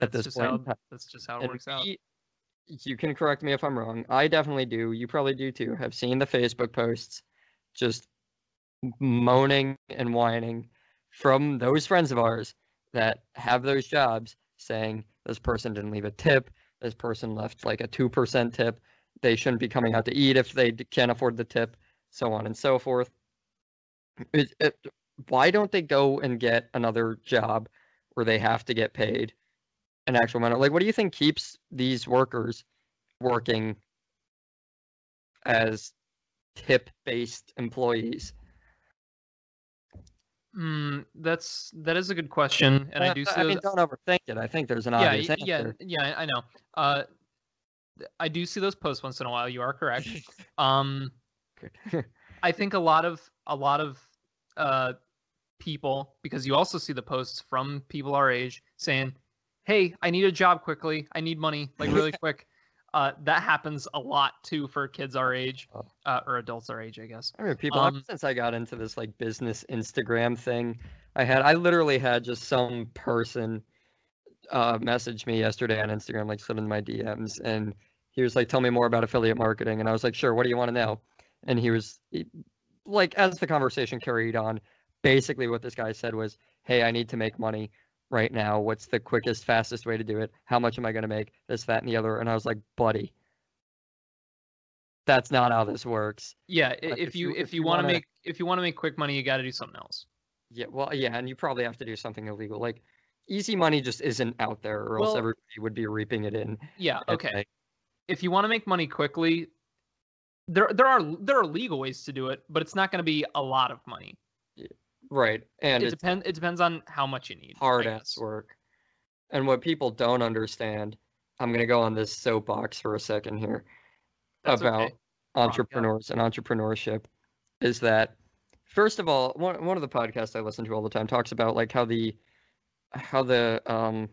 Speaker 1: at
Speaker 2: That's
Speaker 1: this point in
Speaker 2: how that's just how it
Speaker 1: And
Speaker 2: works out.
Speaker 1: we- you can correct me if I'm wrong. I definitely do. You probably do too. Have seen the Facebook posts just moaning and whining from those friends of ours that have those jobs saying this person didn't leave a tip, this person left like a 2% tip, they shouldn't be coming out to eat if they can't afford the tip, so on and so forth. It, it, why don't they go and get another job where they have to get paid an actual amount? Like, what do you think keeps these workers working as tip-based employees?
Speaker 2: Mm, that's that is a good question, and I do. See
Speaker 1: I mean,
Speaker 2: those-
Speaker 1: don't overthink it. I think there's an
Speaker 2: yeah,
Speaker 1: obvious
Speaker 2: y- yeah,
Speaker 1: answer.
Speaker 2: yeah. I know. Uh, I do see those posts once in a while. You are correct. Um, [LAUGHS] I think a lot of a lot of uh, people because you also see the posts from people our age saying, "Hey, I need a job quickly. I need money like really [LAUGHS] quick." Uh, that happens a lot too for kids our age
Speaker 1: Oh.
Speaker 2: uh, or adults our age, I guess.
Speaker 1: I mean, people.
Speaker 2: Um,
Speaker 1: since I got into this like business Instagram thing, I had I literally had just some person uh, message me yesterday on Instagram, like slid in my DMs, and he was like, "Tell me more about affiliate marketing," and I was like, "Sure. What do you want to know?" And he was he- like, as the conversation carried on, basically what this guy said was, "Hey, I need to make money." Right now, what's the quickest, fastest way to do it? How much am I going to make? This, that, and the other. And I was like, buddy, that's not how this works.
Speaker 2: Yeah,
Speaker 1: Like,
Speaker 2: if,
Speaker 1: if
Speaker 2: you if you
Speaker 1: you
Speaker 2: want to make if you want to make quick money, you got to do something else.
Speaker 1: Yeah, well, yeah, and you probably have to do something illegal. Like easy money just isn't out there, or else everybody would be reaping it in.
Speaker 2: Yeah, okay.
Speaker 1: like,
Speaker 2: if you want to make money quickly, there there are there are legal ways to do it, but it's not going to be a lot of money.
Speaker 1: Right, and
Speaker 2: it depends. It depends on how much you need.
Speaker 1: Hard ass work. And what people don't understand, I'm gonna go on this soapbox for a second here
Speaker 2: That's okay.
Speaker 1: about
Speaker 2: go.
Speaker 1: entrepreneurs and entrepreneurship, is that first of all, one one of the podcasts I listen to all the time talks about like how the how the um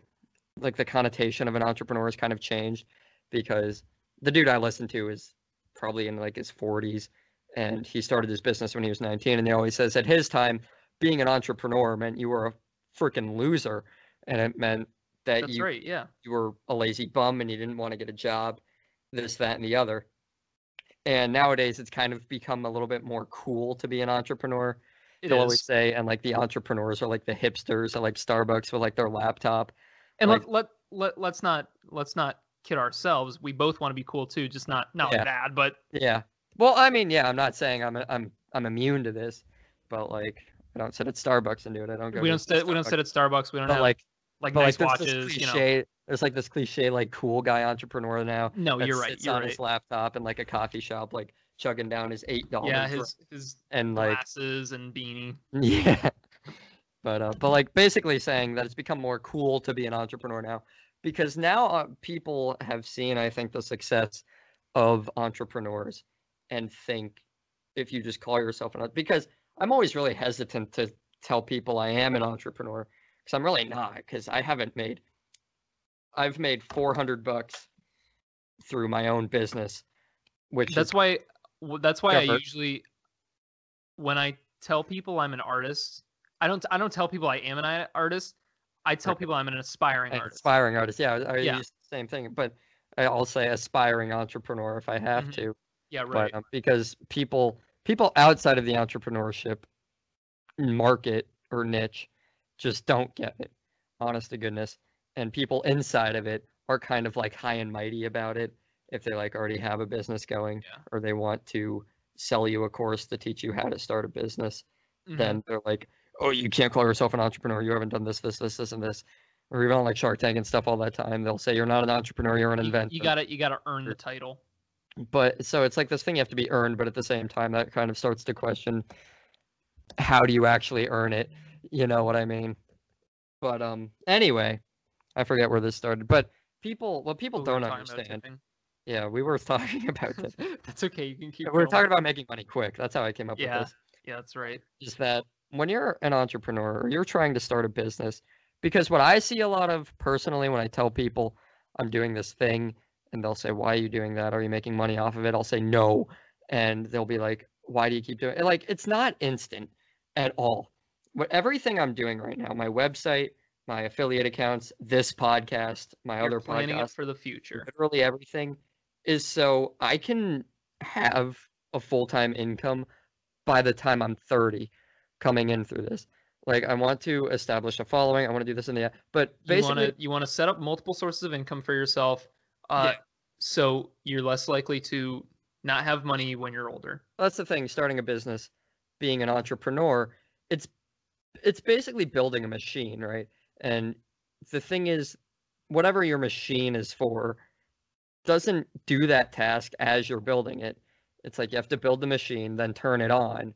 Speaker 1: like the connotation of an entrepreneur has kind of changed because the dude I listen to is probably in like his 40s and he started his business when he was 19 and he always says at his time being an entrepreneur meant you were a freaking loser and it meant that
Speaker 2: That's
Speaker 1: you
Speaker 2: right. Yeah.
Speaker 1: you were a lazy bum and you didn't want to get a job, this, that, and the other. And nowadays, it's kind of become a little bit more cool to be an entrepreneur.
Speaker 2: It
Speaker 1: They'll always say, and like the entrepreneurs are like the hipsters at like Starbucks with like their laptop.
Speaker 2: And
Speaker 1: like-
Speaker 2: let, let let let's not let's not kid ourselves. We both want to be cool too, just not not
Speaker 1: Yeah.
Speaker 2: that. But
Speaker 1: Yeah. Well, I mean, yeah, I'm not saying I'm I'm I'm immune to this, but like I don't sit at Starbucks and do it. I don't go.
Speaker 2: we don't sit we don't sit at Starbucks. We don't
Speaker 1: But
Speaker 2: have
Speaker 1: like,
Speaker 2: like nice
Speaker 1: like,
Speaker 2: watches.
Speaker 1: this
Speaker 2: You know.
Speaker 1: There's like this cliche like cool guy entrepreneur now.
Speaker 2: No, you're right.
Speaker 1: sits
Speaker 2: You're
Speaker 1: on
Speaker 2: right.
Speaker 1: his laptop in like a coffee shop, like chugging down his eight dollars.
Speaker 2: Yeah, his his
Speaker 1: and like
Speaker 2: glasses and beanie. [LAUGHS]
Speaker 1: Yeah. But uh, but like basically saying that it's become more cool to be an entrepreneur now, because now uh, people have seen, I think, the success of entrepreneurs, and think if you just call yourself an because I'm always really hesitant to tell people I am an entrepreneur because I'm really not because I haven't made I've made 400 bucks through my own business, which
Speaker 2: That's why that's why I usually when I tell people I'm an artist, I don't I don't tell people I am an artist. I tell people I'm an aspiring
Speaker 1: an
Speaker 2: artist.
Speaker 1: aspiring artist. Yeah, I
Speaker 2: Yeah.
Speaker 1: use the same thing, but I'll say aspiring entrepreneur if I have
Speaker 2: Mhm.
Speaker 1: to.
Speaker 2: yeah, right.
Speaker 1: But um, because people people outside of the entrepreneurship market or niche just don't get it, honest to goodness, and people inside of it are kind of like high and mighty about it if they like already have a business going
Speaker 2: Yeah.
Speaker 1: or they want to sell you a course to teach you how to start a business
Speaker 2: Mhm.
Speaker 1: then they're like, oh, you can't call yourself an entrepreneur. You haven't done this, this, this, this, and this. Or even on like Shark Tank and stuff all that time, they'll say you're not an entrepreneur, you're an inventor.
Speaker 2: you gotta you gotta earn the title.
Speaker 1: But so it's like this thing you have to be earned, but at the same time, that kind of starts to question how do you actually earn it? You know what I mean? But um, anyway, I forget where this started. But people, what people
Speaker 2: we
Speaker 1: don't understand. Yeah, we were [LAUGHS] talking about [LAUGHS] this.
Speaker 2: that's okay. You can keep.
Speaker 1: We
Speaker 2: are
Speaker 1: talking about making money quick. That's how I came up
Speaker 2: Yeah.
Speaker 1: with this.
Speaker 2: Yeah, that's right.
Speaker 1: is that when you're an entrepreneur or you're trying to start a business, because what I see a lot of personally when I tell people I'm doing this thing and they'll say, Why are you doing that? Are you making money off of it? I'll say no. And they'll be like, Why do you keep doing it? Like, it's not instant at all. But everything I'm doing right now, my website, my affiliate accounts, this podcast, my
Speaker 2: You're
Speaker 1: other
Speaker 2: planning
Speaker 1: podcast,
Speaker 2: for the future.
Speaker 1: literally everything is so I can have a full-time income by the time I'm 30 coming in through this. Like I want to establish a following, I want to do this and that. But
Speaker 2: You want
Speaker 1: basically
Speaker 2: to you want to set up multiple sources of income for yourself, uh,
Speaker 1: Yeah.
Speaker 2: so you're less likely to not have money when you're older.
Speaker 1: that's the thing, starting a business, being an entrepreneur, it's it's basically building a machine, right? And the thing is whatever your machine is for doesn't do that task as you're building it. It's like you have to build the machine, then turn it on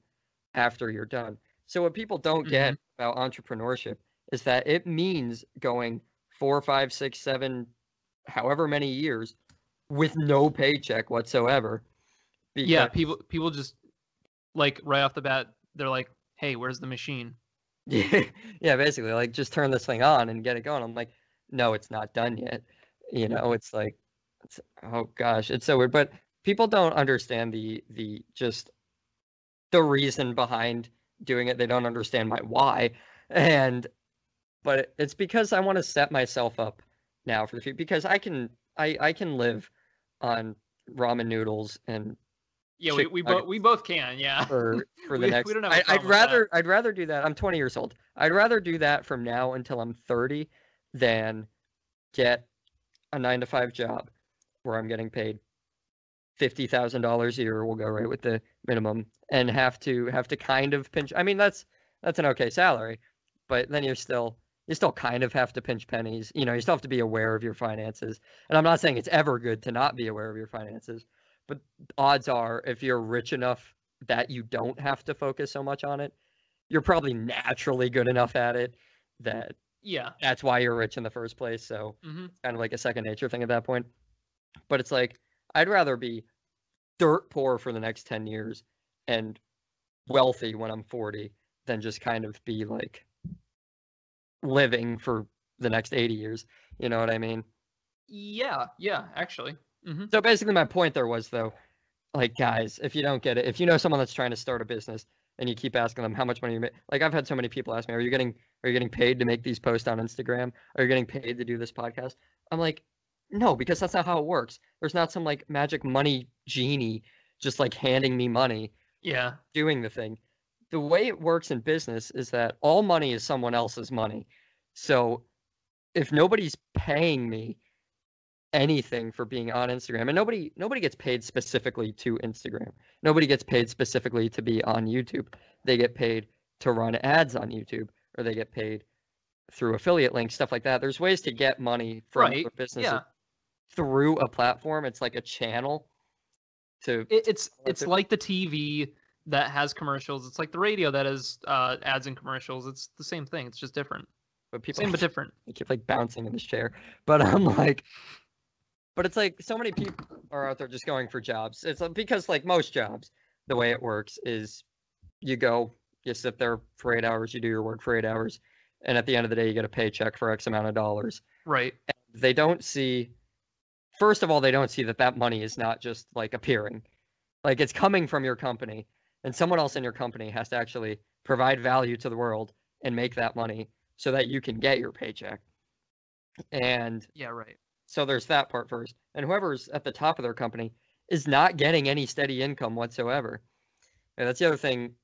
Speaker 1: after you're done. So what people don't get about entrepreneurship is that it means going four, five, six, seven, however many years with no paycheck whatsoever.
Speaker 2: Yeah, people people just like right off the bat, they're like, "Hey, where's the machine?"
Speaker 1: Yeah, [LAUGHS] yeah, basically, like just turn this thing on and get it going. I'm like, no, it's not done yet. You know, mm-hmm. it's like, it's, oh gosh, it's so weird. But people don't understand the the just the reason behind doing it. They don't understand my why, and but it's because I want to set myself up now for the future because I can I I can live on ramen noodles and
Speaker 2: Yeah, we we both we both can. Yeah.
Speaker 1: for for [LAUGHS] the
Speaker 2: We-
Speaker 1: next.
Speaker 2: we don't have
Speaker 1: I,
Speaker 2: that.
Speaker 1: rather I'd rather do that. I'm 20 years old. I'd rather do that from now until I'm 30 than get a nine to five job where I'm getting paid fifty thousand dollars a year. We'll go right with the minimum and have to have to kind of pinch. I mean that's that's an okay salary, but then you're still you still kind of have to pinch pennies. You know, you still have to be aware of your finances. And I'm not saying it's ever good to not be aware of your finances, but odds are if you're rich enough that you don't have to focus so much on it, you're probably naturally good enough at it that
Speaker 2: Yeah.
Speaker 1: that's why you're rich in the first place. So
Speaker 2: hmm
Speaker 1: it's kind of like a second nature thing at that point. But it's like I'd rather be dirt poor for the next 10 years and wealthy when I'm 40 than just kind of be like living for the next 80 years. You know what I mean?
Speaker 2: Yeah. Yeah. Actually. hmm
Speaker 1: So basically, my point there was though, like guys, if you don't get it, if you know someone that's trying to start a business and you keep asking them how much money you make, like I've had so many people ask me, are you getting are you getting paid to make these posts on Instagram? Are you getting paid to do this podcast? I'm like, no, because that's not how it works. There's not some like magic money genie just like handing me money
Speaker 2: Yeah.
Speaker 1: doing the thing. The way it works in business is that all money is someone else's money. So if nobody's paying me anything for being on Instagram, and nobody nobody gets paid specifically to Instagram. Nobody gets paid specifically to be on YouTube. They get paid to run ads on YouTube, or they get paid through affiliate links, stuff like that. There's ways to get money from
Speaker 2: Right,
Speaker 1: a business
Speaker 2: Yeah.
Speaker 1: through a platform. It's like a channel to
Speaker 2: It, it's
Speaker 1: Well,
Speaker 2: it's
Speaker 1: it's
Speaker 2: like the TV that has commercials. It's like the radio that has uh, ads and commercials. It's the same thing. It's just different.
Speaker 1: but people
Speaker 2: Same but [LAUGHS] different.
Speaker 1: I keep like bouncing in this chair. But I'm like, but it's like so many people are out there just going for jobs. It's because like most jobs, the way it works is you go, you sit there for eight hours, you do your work for eight hours, and at the end of the day, you get a paycheck for X amount of dollars.
Speaker 2: Right.
Speaker 1: They don't see, first of all, they don't see that that money is not just like appearing, like it's coming from your company, and someone else in your company has to actually provide value to the world and make that money so that you can get your paycheck. And
Speaker 2: Yeah. Right.
Speaker 1: so there's that part first. And whoever's at the top of their company is not getting any steady income whatsoever. And that's the other thing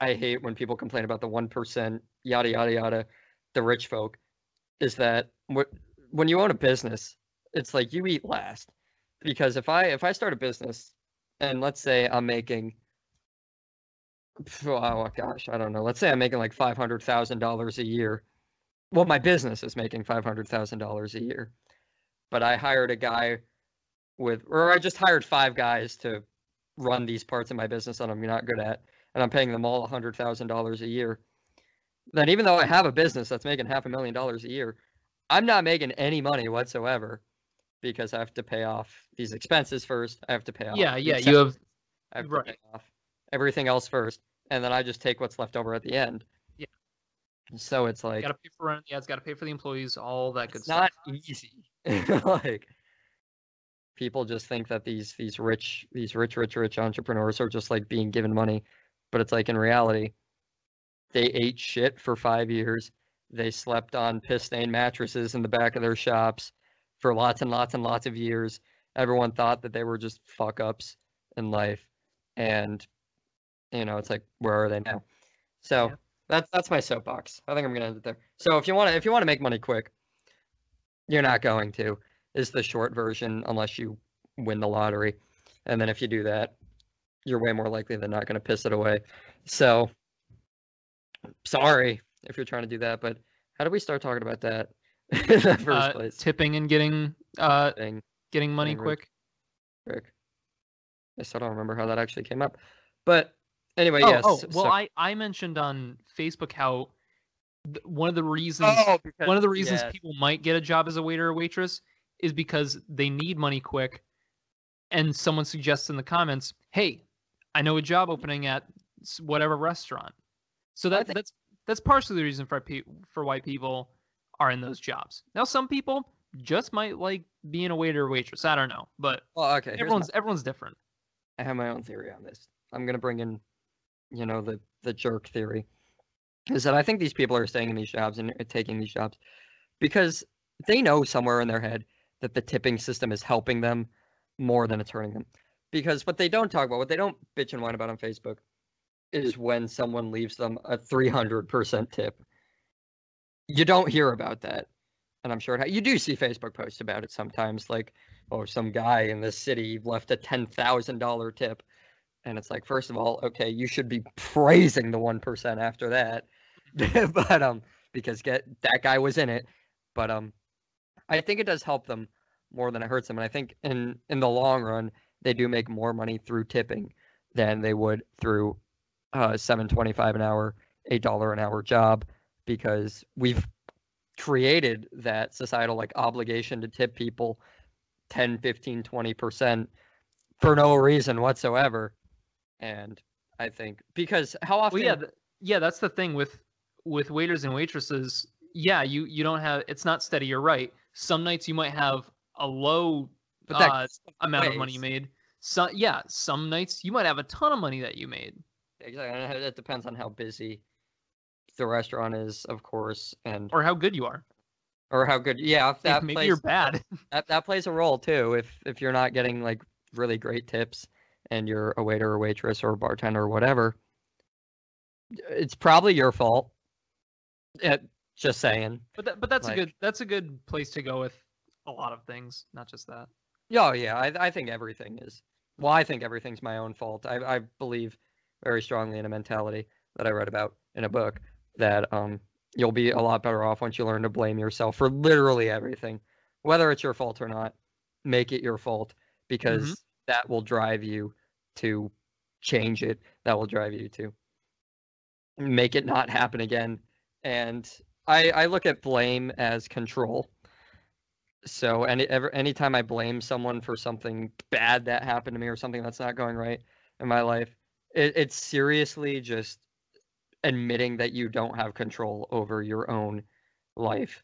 Speaker 1: I hate when people complain about the 1%, yada, yada, yada, the rich folk, is that when you own a business, it's like you eat last. Because if I if I start a business and let's say I'm making oh gosh, I don't know. Let's say I'm making like five hundred thousand dollars a year. Well, my business is making five hundred thousand dollars a year, but I hired a guy with, or I just hired five guys to run these parts of my business that I'm not good at, and I'm paying them all a hundred thousand dollars a year. Then, even though I have a business that's making half a million dollars a year, I'm not making any money whatsoever because I have to pay off these expenses first. I have to pay off.
Speaker 2: Yeah. Yeah. You have.
Speaker 1: I have to
Speaker 2: Right.
Speaker 1: pay off everything else first, and then I just take what's left over at the end.
Speaker 2: Yeah.
Speaker 1: So it's like
Speaker 2: Got to pay for rent. Yeah. It's got to pay for the employees. All that good stuff.
Speaker 1: not easy. [LAUGHS] like people just think that these these rich these rich rich rich entrepreneurs are just like being given money, but it's like in reality, they ate shit for five years. They slept on piss stained mattresses in the back of their shops for lots and lots and lots of years. Everyone thought that they were just fuck ups in life. And, you know, it's like, where are they now? So
Speaker 2: Yeah.
Speaker 1: that's that's my soapbox. I think I'm gonna end it there. So if you want to if you want to make money quick, you're not going to. Is the short version unless you win the lottery, and then if you do that, you're way more likely than not going to piss it away. So sorry if you're trying to do that, but how do we start talking about that [LAUGHS] in the first
Speaker 2: Uh,
Speaker 1: place?
Speaker 2: tipping and getting uh
Speaker 1: Thing,
Speaker 2: getting money
Speaker 1: Getting
Speaker 2: quick.
Speaker 1: Rick. I still don't remember how that actually came up, but anyway,
Speaker 2: oh,
Speaker 1: yes.
Speaker 2: oh, well,
Speaker 1: so-
Speaker 2: I I mentioned on Facebook how th- one of the reasons
Speaker 1: Oh, because-
Speaker 2: one of the reasons
Speaker 1: yes.
Speaker 2: people might get a job as a waiter or waitress is because they need money quick and someone suggests in the comments hey i know a job opening at whatever restaurant so that,
Speaker 1: think-
Speaker 2: that's that's partially the reason for pe- for why people are in those jobs now some people just might like being a waiter or waitress i don't know but
Speaker 1: Well, okay. here's my-
Speaker 2: everyone's everyone's different
Speaker 1: I have my own theory on this. I'm gonna bring in, you know, the the jerk theory. Is that I think these people are staying in these jobs and taking these jobs because they know somewhere in their head that the tipping system is helping them more than it's hurting them. Because what they don't talk about, what they don't bitch and whine about on Facebook, is when someone leaves them a 300% tip. You don't hear about that. And I'm sure it ha- you do see Facebook posts about it sometimes, like, oh, some guy in this city left a $10,000 tip. And it's like, first of all, okay, you should be praising the 1% after that. [LAUGHS] but, um, because get that guy was in it. But, um, I think it does help them more than it hurts them. And I think in, in the long run, they do make more money through tipping than they would through uh, 725 an hour, $8 an hour job because we've created that societal like obligation to tip people 10 15 20% for no reason whatsoever and i think because how often
Speaker 2: well yeah th- yeah that's the thing with with waiters and waitresses. Yeah you you don't have it's not steady you're right. Some nights you might have a low uh, amount of money you made. So yeah some nights you might have a ton of money that you made.
Speaker 1: Exactly and it depends on how busy the restaurant is of course and
Speaker 2: or how good you are.
Speaker 1: Or how good yeah if that
Speaker 2: maybe
Speaker 1: plays
Speaker 2: you're bad. [LAUGHS]
Speaker 1: that, that plays a role too if if you're not getting like really great tips and you're a waiter or waitress or a bartender or whatever it's probably your fault Eh, just saying
Speaker 2: but that, but that's
Speaker 1: Like-
Speaker 2: a good that's a good place to go with a lot of things not just that
Speaker 1: Yeah, yeah, I I think everything is. Well, I think everything's my own fault. I I believe very strongly in a mentality that I read about in a book that um you'll be a lot better off once you learn to blame yourself for literally everything, whether it's your fault or not. Make it your fault because that will drive you to change it. That will drive you to make it not happen again. And I I look at blame as control. So any ever anytime I blame someone for something bad that happened to me or something that's not going right in my life, it, it's seriously just admitting that you don't have control over your own life.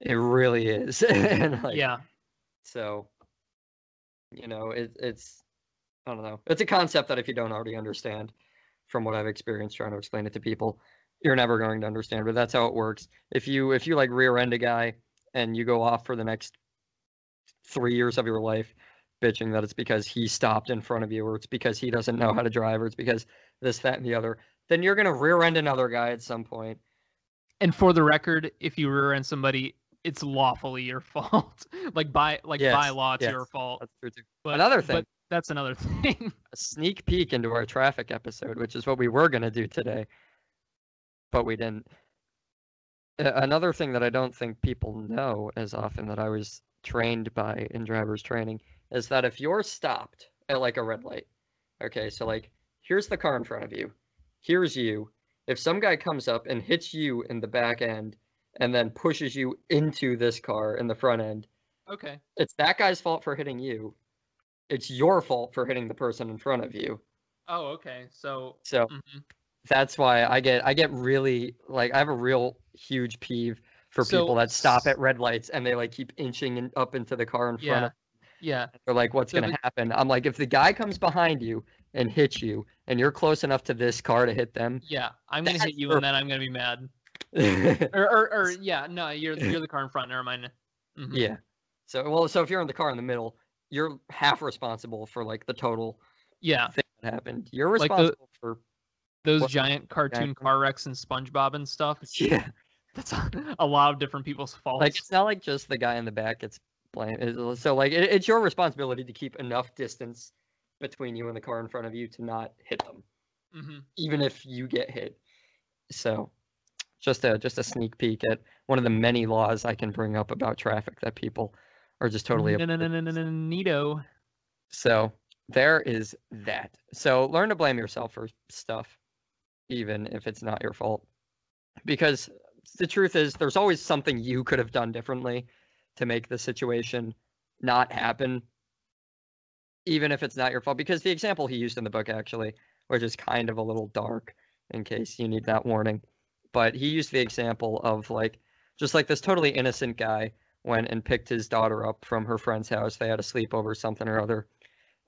Speaker 1: It really is. [LAUGHS] and like,
Speaker 2: yeah
Speaker 1: So, you know, it, it's I don't know. It's a concept that if you don't already understand, from what I've experienced trying to explain it to people, you're never going to understand. But that's how it works. If you if you like rear end a guy and you go off for the next three years of your life bitching that it's because he stopped in front of you or it's because he doesn't know how to drive or it's because this that and the other then you're going to rear end another guy at some point.
Speaker 2: and for the record if you rear end somebody it's lawfully your [LAUGHS] fault like by like by law it's your fault
Speaker 1: that's true too
Speaker 2: but
Speaker 1: another thing
Speaker 2: but that's another [LAUGHS] thing
Speaker 1: a sneak peek into our traffic episode, which is what we were going to do today, but we didn't. Another thing that I don't think people know as often that I was trained by in driver's training is that if you're stopped at like a red light, okay, so like here's the car in front of you, here's you. If some guy comes up and hits you in the back end and then pushes you into this car in the front end,
Speaker 2: okay
Speaker 1: it's that guy's fault for hitting you. It's your fault for hitting the person in front of you.
Speaker 2: oh okay so
Speaker 1: So
Speaker 2: mhm.
Speaker 1: that's why I get I get really like I have a real huge peeve for
Speaker 2: So,
Speaker 1: people that stop at red lights and they like keep inching in, up into the car in front
Speaker 2: yeah
Speaker 1: of
Speaker 2: yeah
Speaker 1: they're like what's
Speaker 2: So
Speaker 1: gonna
Speaker 2: the-
Speaker 1: happen? I'm like if the guy comes behind you and hits you and you're close enough to this car to hit them,
Speaker 2: yeah i'm gonna hit you
Speaker 1: your-
Speaker 2: and then i'm gonna be mad [LAUGHS] or, or, or yeah, no, you're you're the car in front. Never mind. Mhm.
Speaker 1: yeah. So well, so if you're in the car in the middle, you're half responsible for like the total
Speaker 2: yeah.
Speaker 1: thing that happened. You're
Speaker 2: Like the-
Speaker 1: responsible for
Speaker 2: Those
Speaker 1: What-
Speaker 2: giant cartoon car wrecks and SpongeBob and stuff. [LAUGHS]
Speaker 1: yeah.
Speaker 2: That's a lot of different people's faults.
Speaker 1: Like it's not like just the guy in the back gets blamed. So like it, it's your responsibility to keep enough distance between you and the car in front of you to not hit them,
Speaker 2: hmm
Speaker 1: even if you get hit. So just a just a sneak peek at one of the many laws I can bring up about traffic that people are just totally
Speaker 2: no, no, neato.
Speaker 1: So there is that. So learn to blame yourself for stuff, even if it's not your fault. Because the truth is, there's always something you could have done differently to make the situation not happen, even if it's not your fault. Because the example he used in the book, actually, which is kind of a little dark in case you need that warning, but he used the example of like, just like this totally innocent guy went and picked his daughter up from her friend's house. They had a sleepover, something or other,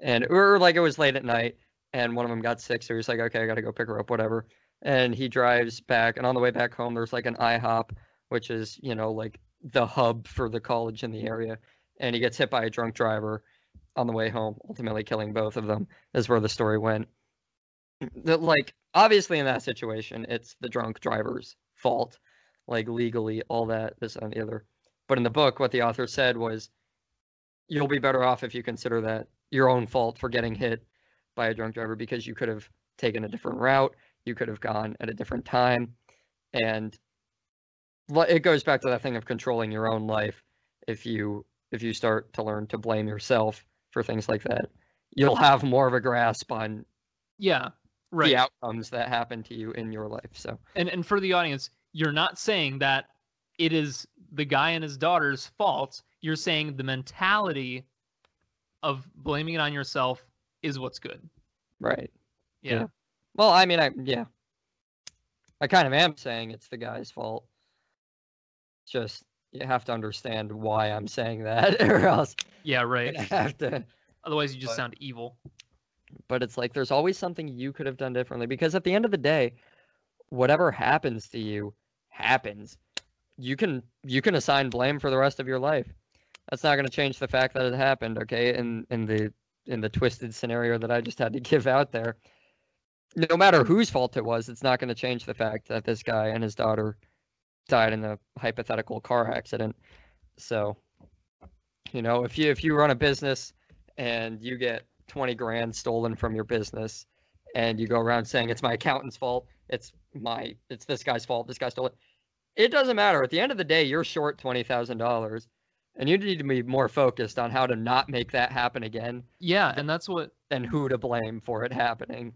Speaker 1: and or like it was late at night, and one of them got sick, so he's like, okay, I gotta go pick her up, whatever. And he drives back, and on the way back home, there's like an IHOP, which is you know like the hub for the college in the area, and he gets hit by a drunk driver on the way home, ultimately killing both of them. Is where the story went. Like obviously in that situation, it's the drunk driver's fault, like legally, all that, this and the other. But in the book, what the author said was, you'll be better off if you consider that your own fault for getting hit by a drunk driver because you could have taken a different route, you could have gone at a different time, and it goes back to that thing of controlling your own life. If you if you start to learn to blame yourself for things like that, you'll have more of a grasp on
Speaker 2: Yeah, right.
Speaker 1: the outcomes that happen to you in your life. So
Speaker 2: And and for the audience, you're not saying that it is the guy and his daughter's fault. You're saying the mentality of blaming it on yourself is what's good.
Speaker 1: right.
Speaker 2: Yeah.
Speaker 1: Yeah. Well, I mean, I yeah, I kind of am saying it's the guy's fault. Just you have to understand why I'm saying that, [LAUGHS] or else
Speaker 2: Yeah,
Speaker 1: I
Speaker 2: right.
Speaker 1: have to.
Speaker 2: Otherwise you just
Speaker 1: But-
Speaker 2: sound evil.
Speaker 1: But it's like there's always something you could have done differently because at the end of the day, whatever happens to you happens. You can you can assign blame for the rest of your life. That's not going to change the fact that it happened. Okay, in in the in the twisted scenario that I just had to [LAUGHS] give out there, no matter whose fault it was, it's not going to change the fact that this guy and his daughter died in a hypothetical car accident. So, you know, if you if you run a business and you get 20 grand stolen from your business and you go around saying it's my accountant's fault, it's my it's this guy's fault, this guy stole it. It doesn't matter. At the end of the day, you're short $20,000 and you need to be more focused on how to not make that happen again
Speaker 2: Yeah, and that's what
Speaker 1: and who to blame for it happening.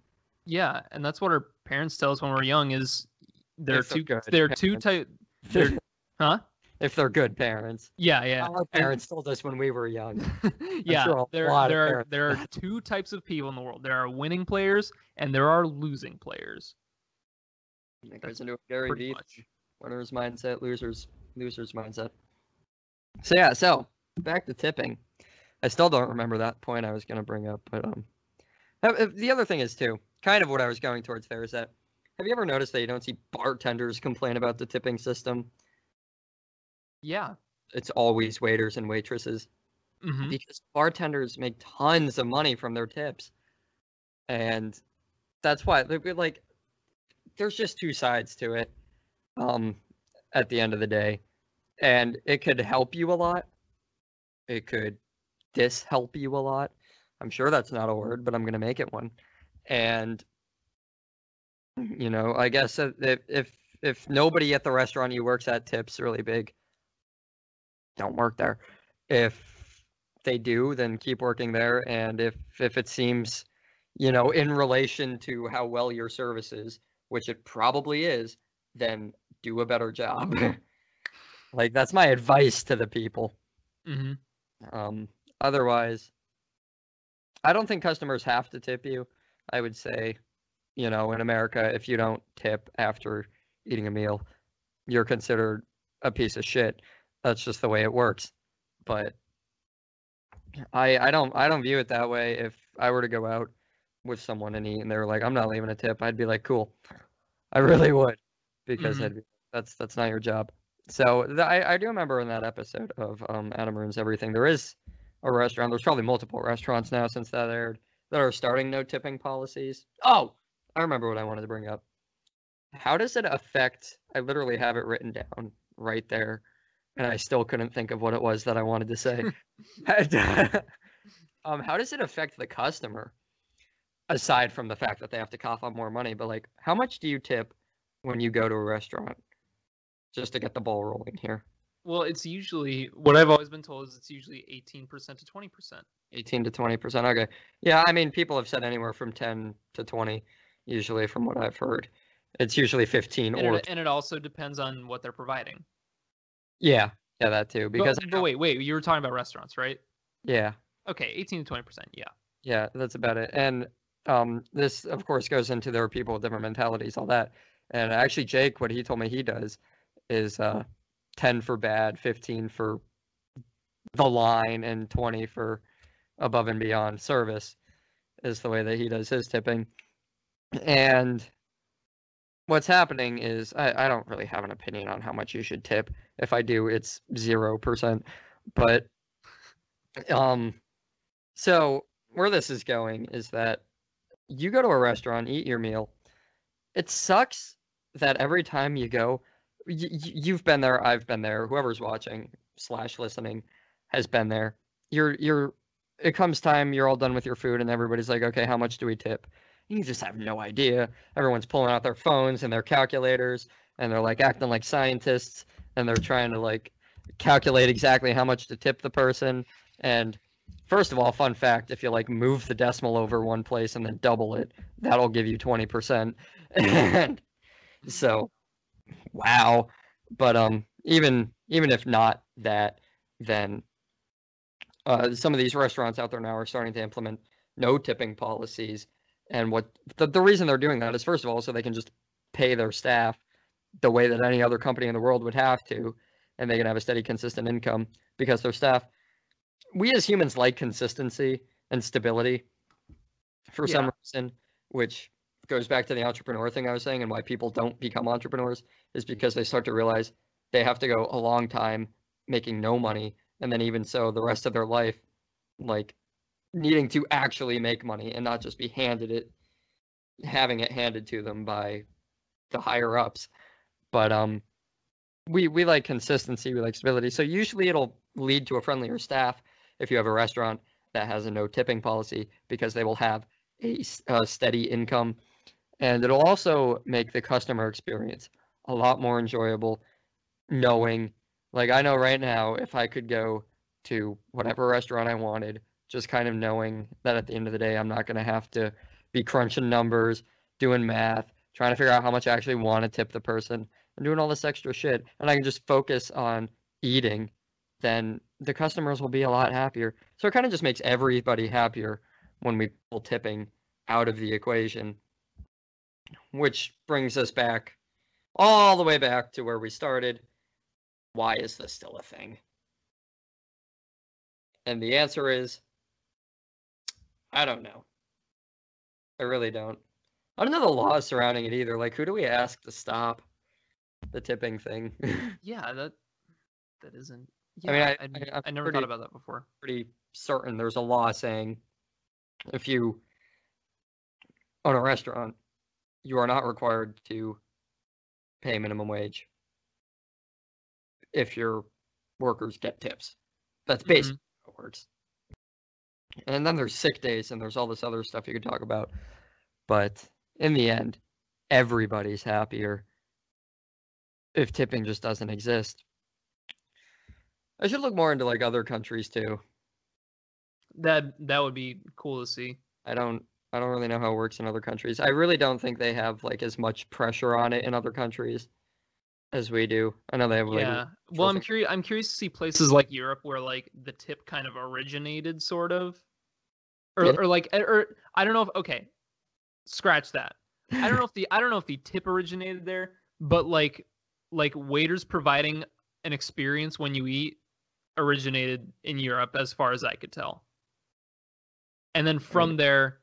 Speaker 2: yeah, and that's what our parents tell us when we're young is they're
Speaker 1: If they're
Speaker 2: two
Speaker 1: good
Speaker 2: there are two
Speaker 1: parents.
Speaker 2: They're- [LAUGHS] huh?
Speaker 1: if they're good parents.
Speaker 2: Yeah, yeah.
Speaker 1: Our
Speaker 2: And-
Speaker 1: parents told us when we were young. [LAUGHS]
Speaker 2: yeah,
Speaker 1: sure
Speaker 2: there
Speaker 1: lot
Speaker 2: there are there are [LAUGHS] two types of people in the world. There are winning players and there are losing players.
Speaker 1: It goes into a Gary
Speaker 2: Pretty
Speaker 1: Vee
Speaker 2: much.
Speaker 1: Winner's mindset, losers losers mindset. So yeah, so back to tipping. I still don't remember that point I was going to bring up, but um, uh, uh, the other thing is too, kind of what I was going towards there is that have you ever noticed that you don't see bartenders complain about the tipping system?
Speaker 2: Yeah.
Speaker 1: It's always waiters and waitresses
Speaker 2: hmm
Speaker 1: because bartenders make tons of money from their tips, and that's why they're like there's just two sides to it. Um, at the end of the day, and it could help you a lot. It could dishelp you a lot. I'm sure that's not a word, but I'm gonna make it one. And you know, I guess if if if, if nobody at the restaurant you works at tips really big, don't work there. If they do, then keep working there. And if if it seems, you know, in relation to how well your service is, which it probably is, then do a better job. [LAUGHS] [LAUGHS] like that's my advice to the people.
Speaker 2: hmm
Speaker 1: Um, otherwise, I don't think customers have to tip you. I would say, you know, in America, if you don't tip after eating a meal, you're considered a piece of shit. That's just the way it works. But I I don't I don't view it that way. If I were to go out with someone and eat and they were like, I'm not leaving a tip, I'd be like, cool. I really would. Because
Speaker 2: Mhm.
Speaker 1: I'd be, That's that's not your job. So th- I I do remember in that episode of um Adam ruins everything. There is a restaurant. There's probably multiple restaurants now since that aired that are starting no tipping policies. Oh, I remember what I wanted to bring up. How does it affect? I literally have it written down right there, and I still couldn't think of what it was that I wanted to say. [LAUGHS] [LAUGHS] um, how does it affect the customer? Aside from the fact that they have to cough up more money, but like, how much do you tip when you go to a restaurant? Just to get the ball rolling here.
Speaker 2: Well, it's usually what I've always been told is it's usually 18% to 20%.
Speaker 1: 18 to 20 percent. Okay. Yeah, I mean, people have said anywhere from 10 to 20, usually, from what I've heard. It's usually 15
Speaker 2: And
Speaker 1: or
Speaker 2: it, and it also depends on what they're providing.
Speaker 1: yeah, yeah, that too. Because
Speaker 2: but, but wait, wait, you were talking about restaurants, right?
Speaker 1: yeah,
Speaker 2: Okay, 18 to 20%. Yeah.
Speaker 1: yeah, that's about it. And um, this, of course, goes into there are people with different mentalities, all that. And actually, Jake, what he told me he does is uh, 10 for bad, 15 for the line, and 20 for above and beyond service is the way that he does his tipping. And what's happening is I, I don't really have an opinion on how much you should tip. If I do, it's zero percent. But um so where this is going is that you go to a restaurant, eat your meal. It sucks that every time you go, you've been there, I've been there, whoever's watching slash listening has been there. You're you're it comes time, you're all done with your food, and everybody's like, okay, how much do we tip? You just have no idea. Everyone's pulling out their phones and their calculators, and they're like acting like scientists, and they're trying to like calculate exactly how much to tip the person. And first of all, fun fact: if you like move the decimal over one place and then double it, that'll give you twenty percent. [LAUGHS] And so, wow. But um, even even if not that, then uh, some of these restaurants out there now are starting to implement no tipping policies. And what the, the reason they're doing that is first of all, so they can just pay their staff the way that any other company in the world would have to, and they can have a steady, consistent income because their staff. We as humans like consistency and stability for some reason, which goes back to the entrepreneur thing I was saying and why people don't become entrepreneurs is because they start to realize they have to go a long time making no money. And then even so the rest of their life like needing to actually make money and not just be handed it having it handed to them by the higher ups. But um we we like consistency we like stability. So usually it'll lead to a friendlier staff if you have a restaurant that has a no tipping policy because they will have a steady income and it'll also make the customer experience a lot more enjoyable knowing like I know right now if I could go to whatever restaurant I wanted just kind of knowing that at the end of the day I'm not going to have to be crunching numbers, doing math, trying to figure out how much I actually want to tip the person and doing all this extra shit and I can just focus on eating then the customers will be a lot happier. So it kind of just makes everybody happier when we pull tipping out of the equation which brings us back all the way back to where we started. Why is this still a thing? And the answer is I don't know. I really don't. I don't know the laws surrounding it either. Like, who do we ask to stop the tipping thing? [LAUGHS]
Speaker 2: Yeah, that that isn't.
Speaker 1: I mean, I-
Speaker 2: I,
Speaker 1: I-
Speaker 2: I, never
Speaker 1: pretty-
Speaker 2: thought about that before.
Speaker 1: Pretty certain there's a law saying if you own a restaurant, you are not required to pay minimum wage if your workers get tips. That's
Speaker 2: Mhm.
Speaker 1: basically how it works. And then there's sick days and there's all this other stuff you could talk about. But in the end, everybody's happier if tipping just doesn't exist. I should look more into like other countries too.
Speaker 2: That that would be cool to see.
Speaker 1: I don't I don't really know how it works in other countries. I really don't think they have like as much pressure on it in other countries as we do. I know they have like
Speaker 2: yeah. Well, I'm curious. I'm curious to see places like Europe where like the tip kind of originated, sort of, or
Speaker 1: Yeah.
Speaker 2: or like eh, or I don't know if okay, scratch that. I don't know if the I don't know if the tip originated there, but like like waiters providing an experience when you eat originated in Europe as far as I could tell. And then from mm. there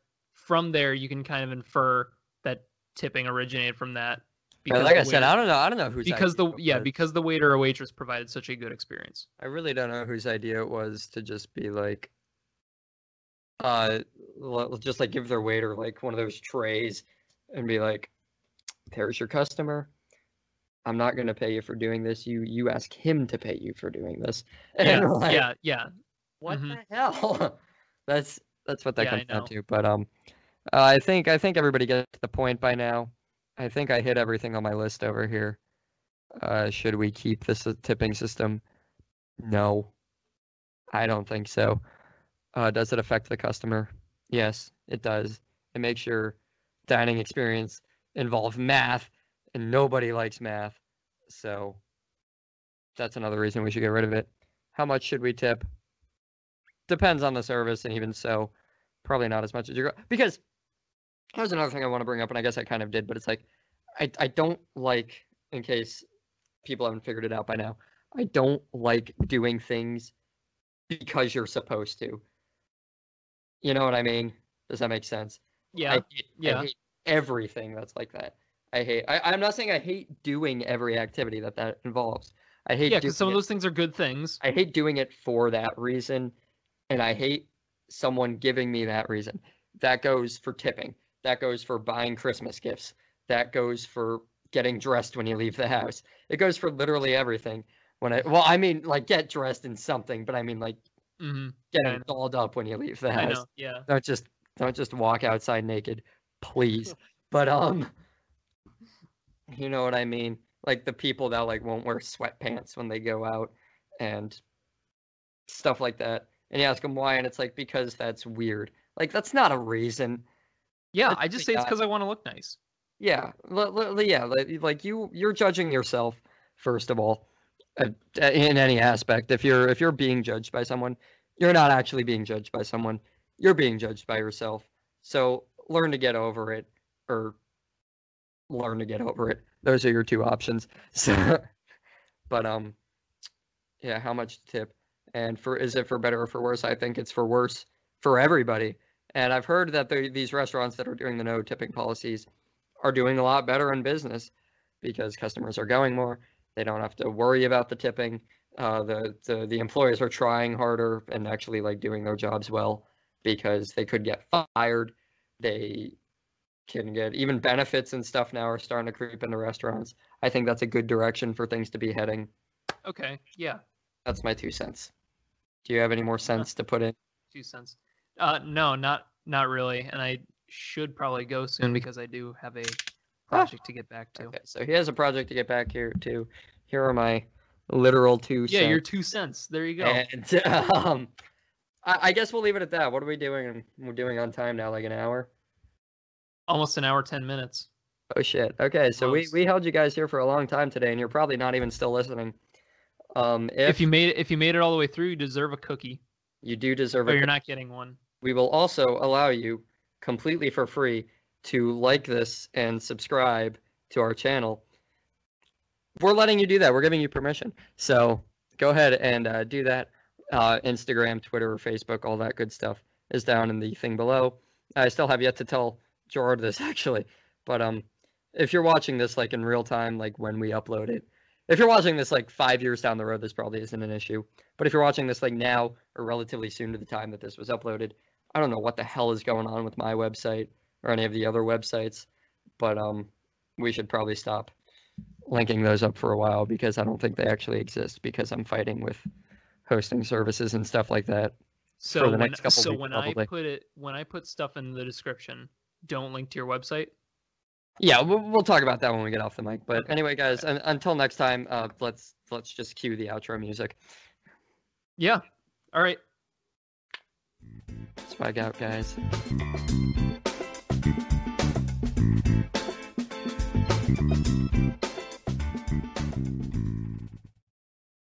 Speaker 2: from there you can kind of infer that tipping originated from that.
Speaker 1: But like I said, I don't know. I don't know whose
Speaker 2: because the yeah because the waiter or waitress provided such a good experience.
Speaker 1: I really don't know whose idea it was to just be like, uh, just like give their waiter like one of those trays and be like, "There's your customer. I'm not gonna pay you for doing this. You you ask him to pay you for doing this." [LAUGHS]
Speaker 2: Yeah,
Speaker 1: like,
Speaker 2: yeah, yeah.
Speaker 1: what
Speaker 2: mhm.
Speaker 1: the hell? [LAUGHS] that's that's what that
Speaker 2: Yeah,
Speaker 1: comes down to. But um, uh, I think I think everybody gets the point by now. I think I hit everything on my list over here. Uh, should we keep this tipping system? No, I don't think so. Uh, does it affect the customer? Yes, it does. It makes your dining experience involve math, and nobody likes math. So that's another reason we should get rid of it. How much should we tip? Depends on the service, and even so, probably not as much as you're because here's another thing I want to bring up, and I guess I kind of did, but it's like I I don't like in case people haven't figured it out by now. I don't like doing things because you're supposed to. You know what I mean? Does that make sense?
Speaker 2: Yeah,
Speaker 1: I hate,
Speaker 2: yeah.
Speaker 1: I hate everything that's like that. I hate. I, I'm not saying I hate doing every activity that that involves. I hate.
Speaker 2: yeah. Because some of those things are good things.
Speaker 1: I hate doing it for that reason, and I hate someone giving me that reason. That goes for tipping. That goes for buying Christmas gifts. That goes for getting dressed when you leave the house. It goes for literally everything. When I well, I mean like get dressed in something, but I mean like
Speaker 2: hmm
Speaker 1: getting
Speaker 2: know.
Speaker 1: dolled up when you leave the house.
Speaker 2: Yeah.
Speaker 1: Don't just don't just walk outside naked, please. [LAUGHS] But um, you know what I mean. Like the people that like won't wear sweatpants when they go out, and stuff like that. And you ask them why, and it's like because that's weird. Like that's not a reason.
Speaker 2: Yeah.
Speaker 1: Let's
Speaker 2: I just
Speaker 1: say
Speaker 2: it's because I want to look nice.
Speaker 1: Yeah, li- li- yeah. Like, you, you're judging yourself first of all, uh, in any aspect. If you're if you're being judged by someone, you're not actually being judged by someone. You're being judged by yourself. So learn to get over it, or learn to get over it. Those are your two options. [LAUGHS] So, but um, yeah. How much tip? And for is it for better or for worse? I think it's for worse for everybody. And I've heard that the, these restaurants that are doing the no tipping policies are doing a lot better in business because customers are going more. They don't have to worry about the tipping. Uh, the, the the employees are trying harder and actually like doing their jobs well because they could get fired. They can get even benefits and stuff now are starting to creep into restaurants. I think that's a good direction for things to be heading.
Speaker 2: Okay. Yeah.
Speaker 1: That's my two cents. Do you have any more sense to put in?
Speaker 2: Two cents. Uh, no, not not really. And I should probably go soon because I do have a project to get back to.
Speaker 1: Okay, so he has a project to get back here to. Here are my literal two
Speaker 2: Yeah,
Speaker 1: cents.
Speaker 2: your two cents. There you go.
Speaker 1: And [LAUGHS] um, I, I guess we'll leave it at that. What are we doing? We're doing on time now, like an hour.
Speaker 2: Almost an hour, ten minutes.
Speaker 1: Oh shit. Okay, so we, we held you guys here for a long time today, and you're probably not even still listening. Um, if,
Speaker 2: If, you made it, if you made it all the way through, you deserve a cookie,
Speaker 1: you do deserve
Speaker 2: or
Speaker 1: a
Speaker 2: you're not getting one.
Speaker 1: we will also allow you completely for free to like this and subscribe to our channel. We're letting you do that. We're giving you permission. So go ahead and uh, do that. Uh, Instagram, Twitter, or Facebook, all that good stuff is down in the thing below. I still have yet to tell Gerard this [LAUGHS] actually, but um, if you're watching this like in real time, like when we upload it, if you're watching this like five years down the road, this probably isn't an issue. But if you're watching this like now or relatively soon to the time that this was uploaded, I don't know what the hell is going on with my website or any of the other websites, but um, we should probably stop linking those up for a while because I don't think they actually exist because I'm fighting with hosting services and stuff like that.
Speaker 2: So
Speaker 1: the
Speaker 2: when,
Speaker 1: next couple
Speaker 2: so
Speaker 1: weeks,
Speaker 2: when
Speaker 1: probably.
Speaker 2: I put it when I put stuff in the description, don't link to your website.
Speaker 1: Yeah, we'll, we'll talk about that when we get off the mic. But anyway, guys, un- until next time, uh, let's let's just cue the outro music.
Speaker 2: Yeah. All right.
Speaker 1: Spike out, guys.